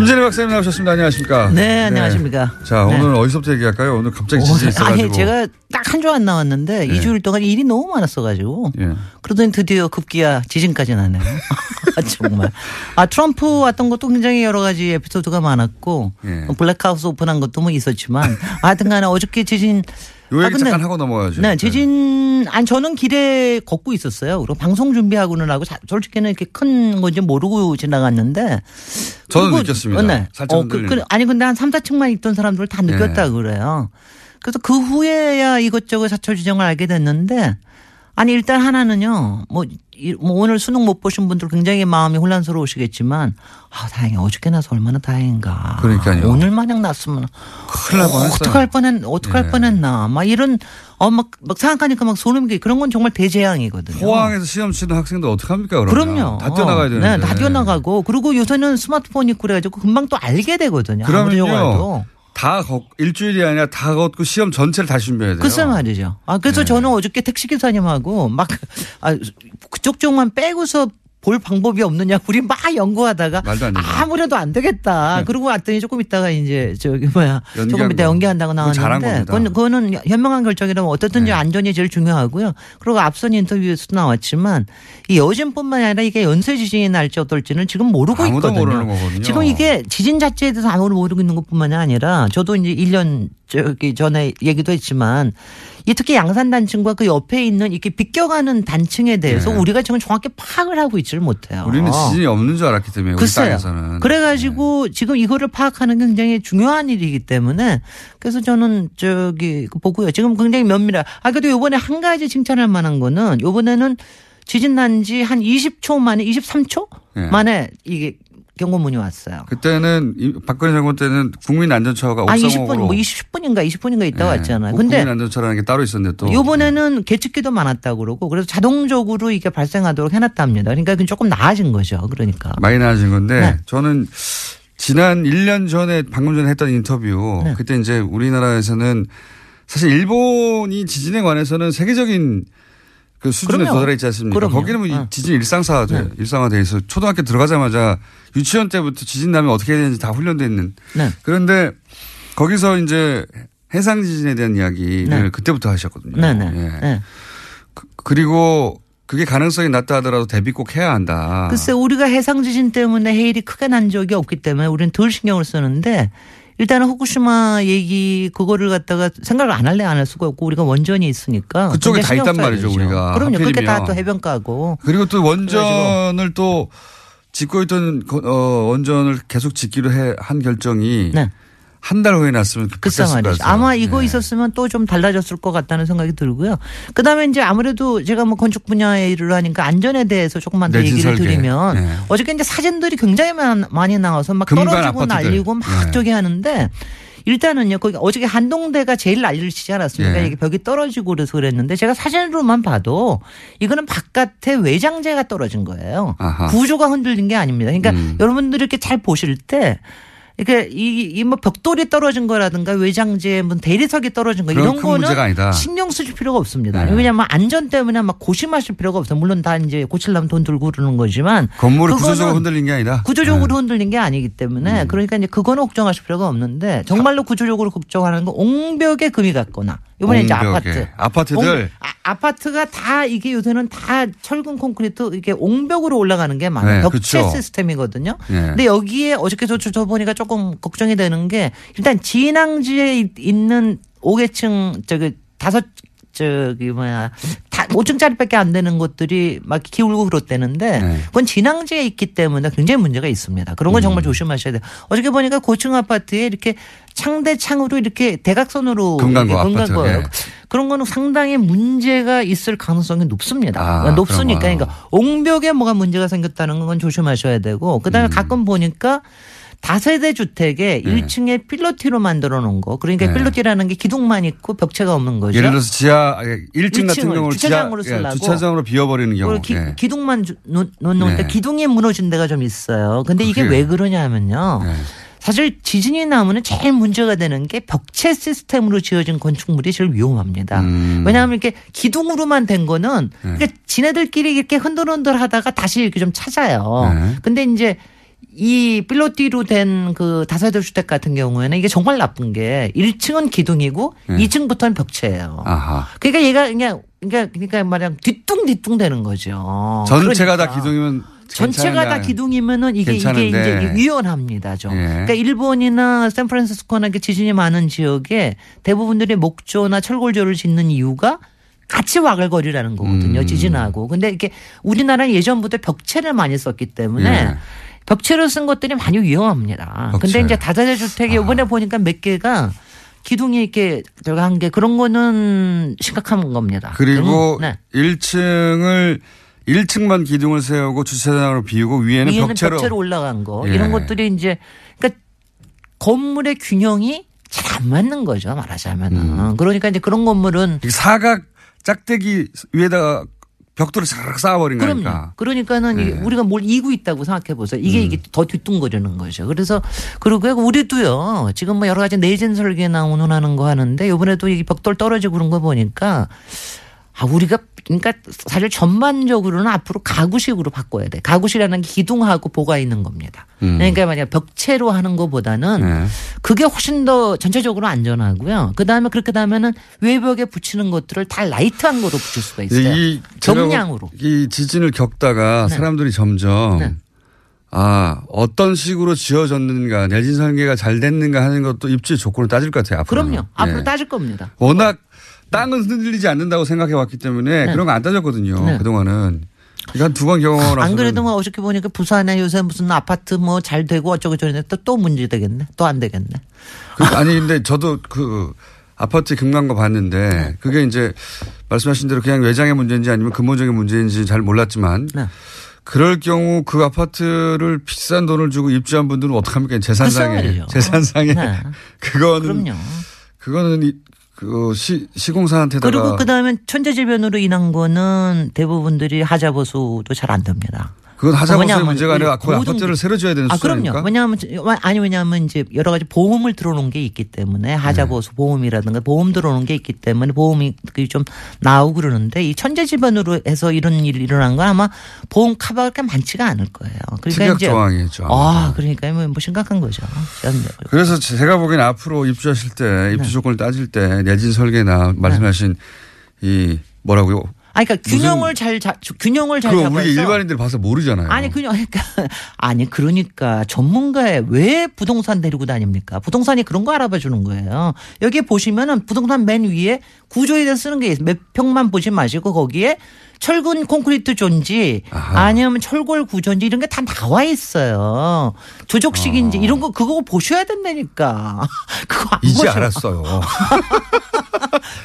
[SPEAKER 8] 김진애 박사님 나오셨습니다. 안녕하십니까?
[SPEAKER 11] 네, 안녕하십니까?
[SPEAKER 8] 자,
[SPEAKER 11] 네.
[SPEAKER 8] 오늘 어디서부터 얘기할까요? 오늘 갑자기 지진이 있어가지고.
[SPEAKER 11] 아니, 제가 딱 한 주 안 나왔는데
[SPEAKER 8] 예.
[SPEAKER 11] 이 주일 동안 일이 너무 많았어가지고.
[SPEAKER 8] 예.
[SPEAKER 11] 그러더니 드디어 급기야 지진까지 나네요. <laughs> 아, 정말. 아, 트럼프 왔던 것도 굉장히 여러 가지 에피소드가 많았고.
[SPEAKER 8] 예.
[SPEAKER 11] 블랙하우스 오픈한 것도 뭐 있었지만. 하여튼 간에 어저께 지진.
[SPEAKER 8] 요
[SPEAKER 11] 아,
[SPEAKER 8] 얘기 잠깐 하고 넘어가야죠.
[SPEAKER 11] 네, 지진, 아니, 저는 길에 걷고 있었어요. 그리고 방송 준비하고는 하고, 자- 솔직히는 이렇게 큰 건지 모르고 지나갔는데.
[SPEAKER 8] 저는 느꼈습니다.
[SPEAKER 11] 어, 네.
[SPEAKER 8] 살짝
[SPEAKER 11] 어, 그. 그, 아니, 근데 한 3, 4층만 있던 사람들 다
[SPEAKER 8] 네.
[SPEAKER 11] 느꼈다 그래요. 그래서 그 후에야 이것저것 사철 지정을 알게 됐는데, 아니, 일단 하나는요, 뭐, 이- 뭐 오늘 수능 못 보신 분들 굉장히 마음이 혼란스러우시겠지만, 아, 다행히 어저께 나서 얼마나 다행인가.
[SPEAKER 8] 그러니까요.
[SPEAKER 11] 오늘 마냥 났으면.
[SPEAKER 8] 큰일 날 뻔했어요.
[SPEAKER 11] 어떡할 뻔했, 어떡할
[SPEAKER 8] 네.
[SPEAKER 11] 뻔했나. 막 이런, 어, 막, 막 생각하니까 막 소름이 끼 그런 건 정말 대재앙이거든요.
[SPEAKER 8] 포항에서 시험 치는 학생들 어떡합니까, 그러면?
[SPEAKER 11] 그럼요.
[SPEAKER 8] 다 뛰어나가야 되는데.
[SPEAKER 11] 네, 다 뛰어나가고. 그리고 요새는 스마트폰 있고 그래 가지고 금방 또 알게 되거든요. 아무리
[SPEAKER 8] 그러면요. 다 걷, 일주일이 아니라 다 걷고 시험 전체를 다시 준비해야 돼요.
[SPEAKER 11] 글쎄 말이죠. 아,
[SPEAKER 8] 네.
[SPEAKER 11] 그래서 저는 어저께 택시기사님하고 막, 아, 그쪽 쪽만 빼고서 볼 방법이 없느냐. <laughs> 우리 막 연구하다가. 아무래도 안 되겠다. 그러고 왔더니 조금 있다가 이제 저기 뭐야. 조금
[SPEAKER 8] 거.
[SPEAKER 11] 연기한다고 나왔는데. 그건, 그거는 현명한 결정이라면 어떻든지
[SPEAKER 8] 네.
[SPEAKER 11] 안전이 제일 중요하고요. 그리고 앞선 인터뷰에서도 나왔지만 이 여진뿐만 아니라 이게 연쇄 지진이 날지 어떨지는 지금 모르고 있거든요. 지금 이게 지진 자체에 대해서 아무도 모르고 있는 것뿐만이 아니라 저도 이제 1년 저기 전에 얘기도 했지만 이 특히 양산 단층과 그 옆에 있는 이렇게 비껴가는 단층에 대해서
[SPEAKER 8] 네.
[SPEAKER 11] 우리가 지금 정확히 파악을 하고 있지를 못해요.
[SPEAKER 8] 우리는 지진이 없는 줄 알았기 때문에
[SPEAKER 11] 글쎄요.
[SPEAKER 8] 땅에서는. 네.
[SPEAKER 11] 그래가지고 지금 이거를 파악하는 게 굉장히 중요한 일이기 때문에 그래서 저는 저기 그 보고요. 지금 굉장히 면밀하. 아 그래도 요번에 한 가지 칭찬할 만한 거는 요번에는 지진 난 지 한 20초 만에 23초
[SPEAKER 8] 네.
[SPEAKER 11] 만에 이게 경고문이 왔어요.
[SPEAKER 8] 그때는 이 박근혜 정권 때는 국민안전처가
[SPEAKER 11] 아,
[SPEAKER 8] 옥상옥으로
[SPEAKER 11] 20분, 뭐 20분인가 20분인가 있다
[SPEAKER 8] 네.
[SPEAKER 11] 왔잖아요. 근데
[SPEAKER 8] 국민안전처라는 게 따로 있었는데 또
[SPEAKER 11] 요번에는 계측기도 많았다고 그러고 그래서 자동적으로 이게 발생하도록 해놨답니다. 그러니까 조금 나아진 거죠. 그러니까.
[SPEAKER 8] 많이 나아진 건데
[SPEAKER 11] 네.
[SPEAKER 8] 저는 지난 1년 전에 방금 전에 했던 인터뷰
[SPEAKER 11] 네.
[SPEAKER 8] 그때 이제 우리나라에서는 사실 일본이 지진에 관해서는 세계적인 그 수준에
[SPEAKER 11] 그럼요.
[SPEAKER 8] 도달해 있지 않습니까?
[SPEAKER 11] 그럼요.
[SPEAKER 8] 거기는 뭐이
[SPEAKER 11] 네.
[SPEAKER 8] 지진 일상사돼
[SPEAKER 11] 네.
[SPEAKER 8] 일상화돼 있어 초등학교 들어가자마자 유치원 때부터 지진 나면 어떻게 해야 되는지 다 훈련돼 있는.
[SPEAKER 11] 네.
[SPEAKER 8] 그런데 거기서 이제 해상 지진에 대한 이야기를
[SPEAKER 11] 네.
[SPEAKER 8] 그때부터 하셨거든요.
[SPEAKER 11] 네네.
[SPEAKER 8] 예.
[SPEAKER 11] 네.
[SPEAKER 8] 그 리고 그게 가능성이 낮다 하더라도 대비 꼭 해야 한다.
[SPEAKER 11] 글쎄 우리가 해상 지진 때문에 해일이 크게 난 적이 없기 때문에 우리는 덜 신경을 쓰는데 일단은 후쿠시마 얘기 그거를 갖다가 생각을 안 할래 안 할 수가 없고 우리가 원전이 있으니까
[SPEAKER 8] 그쪽에 다 있단 말이죠,
[SPEAKER 11] 되죠.
[SPEAKER 8] 우리가.
[SPEAKER 11] 그럼요. 그렇게 다
[SPEAKER 8] 하필이면.
[SPEAKER 11] 또 해변가고
[SPEAKER 8] 그리고 또 원전을 또 짓고 있던 거- 어, 원전을 계속 짓기로 해, 한 결정이 한 달 후에 났으면
[SPEAKER 11] 말이죠.
[SPEAKER 8] 거라서.
[SPEAKER 11] 아마 이거
[SPEAKER 8] 네.
[SPEAKER 11] 있었으면 또 좀 달라졌을 것 같다는 생각이 들고요. 그 다음에 이제 아무래도 제가 뭐 건축 분야의 일을 하니까 안전에 대해서 조금만 더 얘기를
[SPEAKER 8] 설계.
[SPEAKER 11] 드리면
[SPEAKER 8] 네.
[SPEAKER 11] 어저께 이제 사진들이 굉장히 많- 많이 나와서 막 떨어지고. 날리고 막
[SPEAKER 8] 네.
[SPEAKER 11] 저기 하는데 일단은요, 거기 어저께 한동대가 제일 난리를 치지 않았습니까?
[SPEAKER 8] 예.
[SPEAKER 11] 이게 벽이 떨어지고 그래서 그랬는데 제가 사진으로만 봐도 이거는 바깥에 외장재가 떨어진 거예요.
[SPEAKER 8] 아하.
[SPEAKER 11] 구조가 흔들린 게 아닙니다. 그러니까
[SPEAKER 8] 음.
[SPEAKER 11] 여러분들이 이렇게 잘 보실 때 이렇게 이뭐 벽돌이 떨어진 거라든가 외장재 뭐 대리석이 떨어진 거 이런
[SPEAKER 8] 큰
[SPEAKER 11] 거는. 신경 쓰실 필요가 없습니다.
[SPEAKER 8] 네.
[SPEAKER 11] 왜냐하면 안전 때문에 막 고심하실 필요가 없어요. 물론 다 이제 고치려면 돈 들고 그러는 거지만
[SPEAKER 8] 건물을 구조적으로 흔들린 게 아니다.
[SPEAKER 11] 구조적으로
[SPEAKER 8] 네.
[SPEAKER 11] 흔들린 게 아니기
[SPEAKER 8] 음.
[SPEAKER 11] 때문에 그러니까 이제 그거는 걱정하실 필요가 없는데 정말로 구조적으로 걱정하는 건 옹벽에 금이 갔거나 이번에 이제
[SPEAKER 8] 옹벽에.
[SPEAKER 11] 아파트.
[SPEAKER 8] 아파트들?
[SPEAKER 11] 아, 파트가다 이게 요새는 다 철근 콘크리트 이게 옹벽으로 올라가는 게 많아요.
[SPEAKER 8] 네,
[SPEAKER 11] 벽체
[SPEAKER 8] 그렇죠.
[SPEAKER 11] 시스템이거든요.
[SPEAKER 8] 네.
[SPEAKER 11] 근데 여기에 어저께 저, 저 보니까 조금 걱정이 되는 게 일단 진앙지에 있- 있는 5계층 저기 다섯 저기 뭐야 다 5층짜리밖에 안 되는 것들이 막 기울고 그렇대는데
[SPEAKER 8] 네.
[SPEAKER 11] 그건 진앙지에 있기 때문에 굉장히 문제가 있습니다. 그런
[SPEAKER 8] 음.
[SPEAKER 11] 건 정말 조심하셔야 돼요. 어저께 보니까 고층 아파트에 이렇게 창대 창으로 이렇게 대각선으로 이렇게
[SPEAKER 8] 아파트,
[SPEAKER 11] 금강고
[SPEAKER 8] 예.
[SPEAKER 11] 그런 거는 상당히 문제가 있을 가능성이 높습니다.
[SPEAKER 8] 아,
[SPEAKER 11] 그러니까 높으니까. 그러니까 옹벽에 뭐가 문제가 생겼다는 건 조심하셔야 되고 그다음에
[SPEAKER 8] 음.
[SPEAKER 11] 가끔 보니까 다세대 주택에 1층에 필로티로 만들어 놓은 거. 그러니까
[SPEAKER 8] 네.
[SPEAKER 11] 필로티라는 게 기둥만 있고 벽체가 없는 거죠.
[SPEAKER 8] 예를 들어서 지하 1층 같은
[SPEAKER 11] 1층을
[SPEAKER 8] 경우는
[SPEAKER 11] 주차장으로
[SPEAKER 8] 지하, 예,
[SPEAKER 11] 쓰려고.
[SPEAKER 8] 주차장으로 비워버리는 경우.
[SPEAKER 11] 기,
[SPEAKER 8] 예.
[SPEAKER 11] 주- 놓- 놓는데
[SPEAKER 8] 네.
[SPEAKER 11] 기둥이 무너진 데가 좀 있어요. 근데 이게 왜 그러냐면요.
[SPEAKER 8] 네.
[SPEAKER 11] 사실 지진이 나면은 제일 문제가 되는 게 벽체 시스템으로 지어진 건축물이 제일 위험합니다.
[SPEAKER 8] 음.
[SPEAKER 11] 왜냐하면 이렇게 기둥으로만 된 거는
[SPEAKER 8] 네.
[SPEAKER 11] 그러니까 지네들끼리 이렇게 흔들흔들 하다가 다시 이렇게 좀 찾아요.
[SPEAKER 8] 네.
[SPEAKER 11] 근데 이제 이 필로티로 된 그 다세대 주택 같은 경우에는 이게 정말 나쁜 게 1층은 기둥이고
[SPEAKER 8] 네.
[SPEAKER 11] 2층부터는 벽체예요.
[SPEAKER 8] 아하.
[SPEAKER 11] 그러니까 얘가 그냥 그러니까 그러니까 말하면 뒤뚱뒤뚱 되는 거죠.
[SPEAKER 8] 전체가 다
[SPEAKER 11] 그러니까.
[SPEAKER 8] 기둥이면
[SPEAKER 11] 전체가 다. 기둥이면은 이게
[SPEAKER 8] 괜찮은데.
[SPEAKER 11] 이게 이제 위험합니다 좀.
[SPEAKER 8] 예.
[SPEAKER 11] 그러니까 일본이나 샌프란시스코나 이렇게 지진이 많은 지역에 대부분들이 목조나 철골조를 짓는 이유가 같이 와글거리라는 거거든요.
[SPEAKER 8] 음.
[SPEAKER 11] 지진하고. 근데 이게 우리나라는 예전부터 벽체를 많이 썼기 때문에
[SPEAKER 8] 예.
[SPEAKER 11] 벽체로 쓴 것들이 많이 위험합니다.
[SPEAKER 8] 벽체.
[SPEAKER 11] 근데 이제 다자재 주택이 이번에 보니까 몇 개가 기둥이 이렇게 들어간 게 그런 거는 심각한 겁니다.
[SPEAKER 8] 그리고
[SPEAKER 11] 음, 네.
[SPEAKER 8] 1층을 1층만 기둥을 세우고 주차장으로 비우고 위에는,
[SPEAKER 11] 위에는
[SPEAKER 8] 벽체로,
[SPEAKER 11] 벽체로 올라간 거
[SPEAKER 8] 예.
[SPEAKER 11] 이런 것들이 이제 그러니까 건물의 균형이 잘 안 맞는 거죠 말하자면은
[SPEAKER 8] 음.
[SPEAKER 11] 그러니까 이제 그런 건물은
[SPEAKER 8] 이 사각 짝대기 위에다가 벽돌을 싹 쌓아버린
[SPEAKER 11] 그럼요.
[SPEAKER 8] 거니까.
[SPEAKER 11] 그러니까는
[SPEAKER 8] 네.
[SPEAKER 11] 우리가 뭘 이고 있다고 생각해 보세요. 이게
[SPEAKER 8] 음.
[SPEAKER 11] 이게 더 뒤뚱거리는 거죠. 그래서 그리고 우리도요. 지금 뭐 여러 가지 내진 설계 나오는 하는 거 하는데 이번에도 이 벽돌 떨어지고 그런 거 보니까 아 우리가 그러니까 사실 전반적으로는 앞으로 가구식으로 바꿔야 돼. 가구식이라는 게 기둥하고 보가 있는 겁니다.
[SPEAKER 8] 음.
[SPEAKER 11] 그러니까 만약 벽체로 하는 것보다는
[SPEAKER 8] 네.
[SPEAKER 11] 그게 훨씬 더 전체적으로 안전하고요. 그 다음에 그렇게 되면은 외벽에 붙이는 것들을 다 light한 거로 붙일 수가 있어요.
[SPEAKER 8] 이 제가
[SPEAKER 11] 경량으로.
[SPEAKER 8] 이 지진을 겪다가
[SPEAKER 11] 네.
[SPEAKER 8] 사람들이 점점
[SPEAKER 11] 네.
[SPEAKER 8] 아 어떤 식으로 지어졌는가 내진 설계가 잘 됐는가 하는 것도 입지 조건을 따질 것 같아요. 앞으로
[SPEAKER 11] 그럼요. 앞으로 따질 겁니다.
[SPEAKER 8] 워낙 땅은 흔들리지 않는다고 생각해 왔기 때문에
[SPEAKER 11] 네.
[SPEAKER 8] 그런 거 안 따졌거든요.
[SPEAKER 11] 네.
[SPEAKER 8] 그동안은 한두 번 경험을
[SPEAKER 11] 안 그래도 뭐 어저께 보니까 부산에 요새 무슨 아파트 뭐 잘 되고 어쩌고 저쩌고 또, 또 문제 되겠네. 또 안 되겠네.
[SPEAKER 8] 그, 아니 근데 저도 그 아파트 금강거 봤는데 그게 이제 말씀하신 대로 그냥 외장의 문제인지 아니면 근본적인 문제인지 잘 몰랐지만
[SPEAKER 11] 네.
[SPEAKER 8] 그럴 경우 그 아파트를 비싼 돈을 주고 입주한 분들은 어떡합니까? 재산상에.
[SPEAKER 11] 말이죠.
[SPEAKER 8] 재산상에.
[SPEAKER 11] 네.
[SPEAKER 8] 그거는.
[SPEAKER 11] 그럼요.
[SPEAKER 8] 그거는 이- 그 시, 시공사한테다가.
[SPEAKER 11] 그리고 그 다음에 천재지변으로 인한 거는 대부분들이 하자보수도 잘 안 됩니다.
[SPEAKER 8] 그건 하자보수의 문제가 아니라 그
[SPEAKER 11] 모든
[SPEAKER 8] 아파트를
[SPEAKER 11] 게-
[SPEAKER 8] 새로 지어야 되는
[SPEAKER 11] 아,
[SPEAKER 8] 수준이니까.
[SPEAKER 11] 그럼요. 왜냐하면 아니 왜냐하면 이제 여러 가지 보험을 들어놓은 게 있기 때문에
[SPEAKER 8] 네.
[SPEAKER 11] 하자보수 보험이라든가 보험 들어놓은 게 있기 때문에 보험이 그좀 나오고 그러는데 이 천재지변으로 해서 이런 일이 일어난 건 아마 보험 카바가 많지가 않을 거예요. 그러니까
[SPEAKER 8] 특약
[SPEAKER 11] 이제
[SPEAKER 8] 조항이죠.
[SPEAKER 11] 아 그러니까 뭐, 뭐 심각한 거죠.
[SPEAKER 8] 그래서 제가 보기엔 앞으로 입주하실 때 입주
[SPEAKER 11] 네.
[SPEAKER 8] 조건을 따질 때 내진 설계나 말씀하신 이 뭐라고요?
[SPEAKER 11] 아 그러니까 균형을 잘 잡, 균형을 잘 잡아서
[SPEAKER 8] 우리 일반인들 봐서 모르잖아요.
[SPEAKER 11] 아니 그냥 그러니까 <laughs> 아니 그러니까 전문가에 왜 부동산 데리고 다닙니까? 부동산이 그런 거 알아봐 주는 거예요. 여기 보시면은 부동산 맨 위에 구조에 대해서 쓰는 게. 몇 평만 보지 마시고 거기에 철근 콘크리트 존지 아니면 철골 구조인지 이런 게 다 나와 있어요. 조적식인지
[SPEAKER 8] 아.
[SPEAKER 11] 이런 거 그거 보셔야 된다니까. <laughs> 그거 안
[SPEAKER 8] 이제
[SPEAKER 11] 보셔.
[SPEAKER 8] 알았어요. <laughs>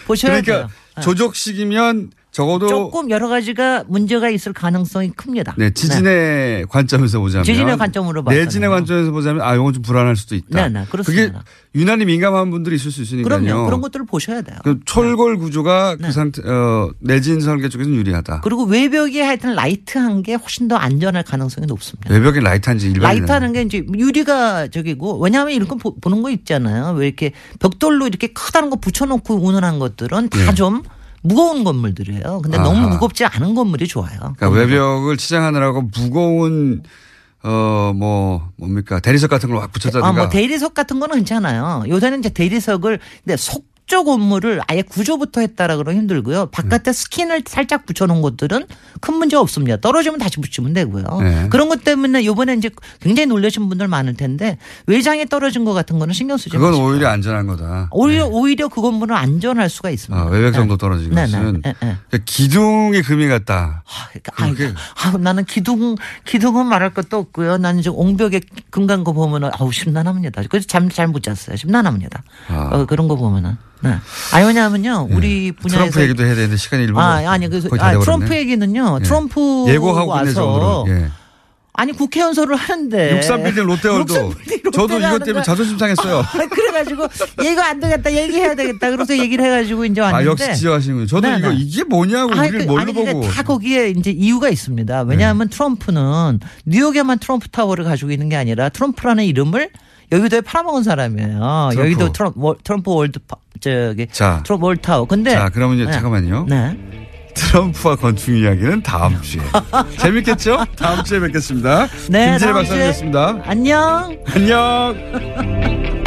[SPEAKER 11] 보셔야
[SPEAKER 8] 그러니까
[SPEAKER 11] 돼요. 네.
[SPEAKER 8] 조적식이면 적어도
[SPEAKER 11] 조금 여러 가지가 문제가 있을 가능성이 큽니다.
[SPEAKER 8] 네, 지진의 관점에서 보자면
[SPEAKER 11] 지진의 관점으로 봐서는.
[SPEAKER 8] 내진의 관점에서 보자면 아, 이건 좀 불안할 수도 있다.
[SPEAKER 11] 네, 네, 그렇습니다.
[SPEAKER 8] 그게 유난히 민감한 분들이 있을 수 있으니까요.
[SPEAKER 11] 그럼요. 그런 것들을 보셔야 돼요.
[SPEAKER 8] 그 철골 구조가 그 상태 어, 내진 설계 쪽에서는 유리하다.
[SPEAKER 11] 그리고 외벽이 하여튼 light한 게 훨씬 더 안전할 가능성이 높습니다.
[SPEAKER 8] 외벽이 light한지 일반인
[SPEAKER 11] light하는 게 이제 유리가 저기고 왜냐하면 이런 거 보- 보는 거 있잖아요. 왜 이렇게 벽돌로 이렇게 크다는 거 붙여놓고 운운한 것들은 다좀 무거운 건물들이에요. 근데 너무
[SPEAKER 8] 네. 아하.
[SPEAKER 11] 무겁지 않은 건물이 좋아요.
[SPEAKER 8] 그러니까 외벽을 치장하느라고 무거운 어뭐 뭡니까 대리석 같은 걸 확 붙였다든가.
[SPEAKER 11] 아, 뭐 대리석 같은 거는 괜찮아요. 요새는 이제 대리석을 근데 속 앞쪽 건물을 아예 구조부터 했다라 그러면 힘들고요. 바깥에 skin을 살짝 붙여놓은 것들은 큰 문제 없습니다. 떨어지면 다시 붙이면 되고요.
[SPEAKER 8] 네.
[SPEAKER 11] 그런 것 때문에 이번에 이제 굉장히 놀라신 분들 많을 텐데 외장에 떨어진 것 같은 거는 신경 쓰지
[SPEAKER 8] 그건
[SPEAKER 11] 마시고.
[SPEAKER 8] 오히려 안전한 거다.
[SPEAKER 11] 오히려 오히려 그 건물은 안전할 수가 있습니다.
[SPEAKER 8] 아, 외벽 정도 떨어진
[SPEAKER 11] 네,
[SPEAKER 8] 것은
[SPEAKER 11] 네, 네, 네.
[SPEAKER 8] 그러니까 기둥이 금이 같다.
[SPEAKER 11] 아이고, 아우, 나는 기둥, 기둥은 말할 것도 없고요. 나는 지금 옹벽에 금 간 거 보면은, 아우, 심란합니다. 그래서 잠 잘 못 잤어요. 심란합니다.
[SPEAKER 8] 아.
[SPEAKER 11] 어, 그런 거 보면은. 네. 아니, 왜냐하면요. 우리 분야에서.
[SPEAKER 8] 트럼프 얘기도 해야 되는데 시간이 1분.
[SPEAKER 11] 아, 아니, 그래서, 아. 트럼프 얘기는요.
[SPEAKER 8] 예.
[SPEAKER 11] 트럼프.
[SPEAKER 8] 예고하고
[SPEAKER 11] 와서.
[SPEAKER 8] 예.
[SPEAKER 11] 아니, 국회의원소를 하는데.
[SPEAKER 8] 63빌딩 롯데월도. 저도 이것 때문에 자존심 상했어요. <laughs>
[SPEAKER 11] 그래가지고, 얘가 안 되겠다. 얘기해야 되겠다. 그래서 얘기를 해가지고 이제 왔는데.
[SPEAKER 8] 아, 역시 지적하시는군요. 저도
[SPEAKER 11] 네,
[SPEAKER 8] 이거
[SPEAKER 11] 네.
[SPEAKER 8] 이게 뭐냐고
[SPEAKER 11] 아니,
[SPEAKER 8] 우리를
[SPEAKER 11] 그-
[SPEAKER 8] 뭘로
[SPEAKER 11] 아니,
[SPEAKER 8] 보고.
[SPEAKER 11] 다 거기에 이제 이유가 있습니다. 왜냐하면 트럼프는 뉴욕에만 트럼프 타워를 가지고 있는 게 아니라 트럼프라는 이름을 여의도에 팔아먹은 사람이에요.
[SPEAKER 8] 트럼프.
[SPEAKER 11] 여의도 트럼프, 월- 트럼프 월드 파- 저기
[SPEAKER 8] 자.
[SPEAKER 11] 트럼프 월드 타워. 근데
[SPEAKER 8] 자, 그러면 이제
[SPEAKER 11] 네.
[SPEAKER 8] 잠깐만요.
[SPEAKER 11] 네.
[SPEAKER 8] 트럼프와 건축 이야기는 다음 주에. <laughs> 재밌겠죠? 다음 주에 뵙겠습니다.
[SPEAKER 11] 네, 주에.
[SPEAKER 8] 박사님이었습니다.
[SPEAKER 11] 안녕.
[SPEAKER 8] 안녕. <laughs>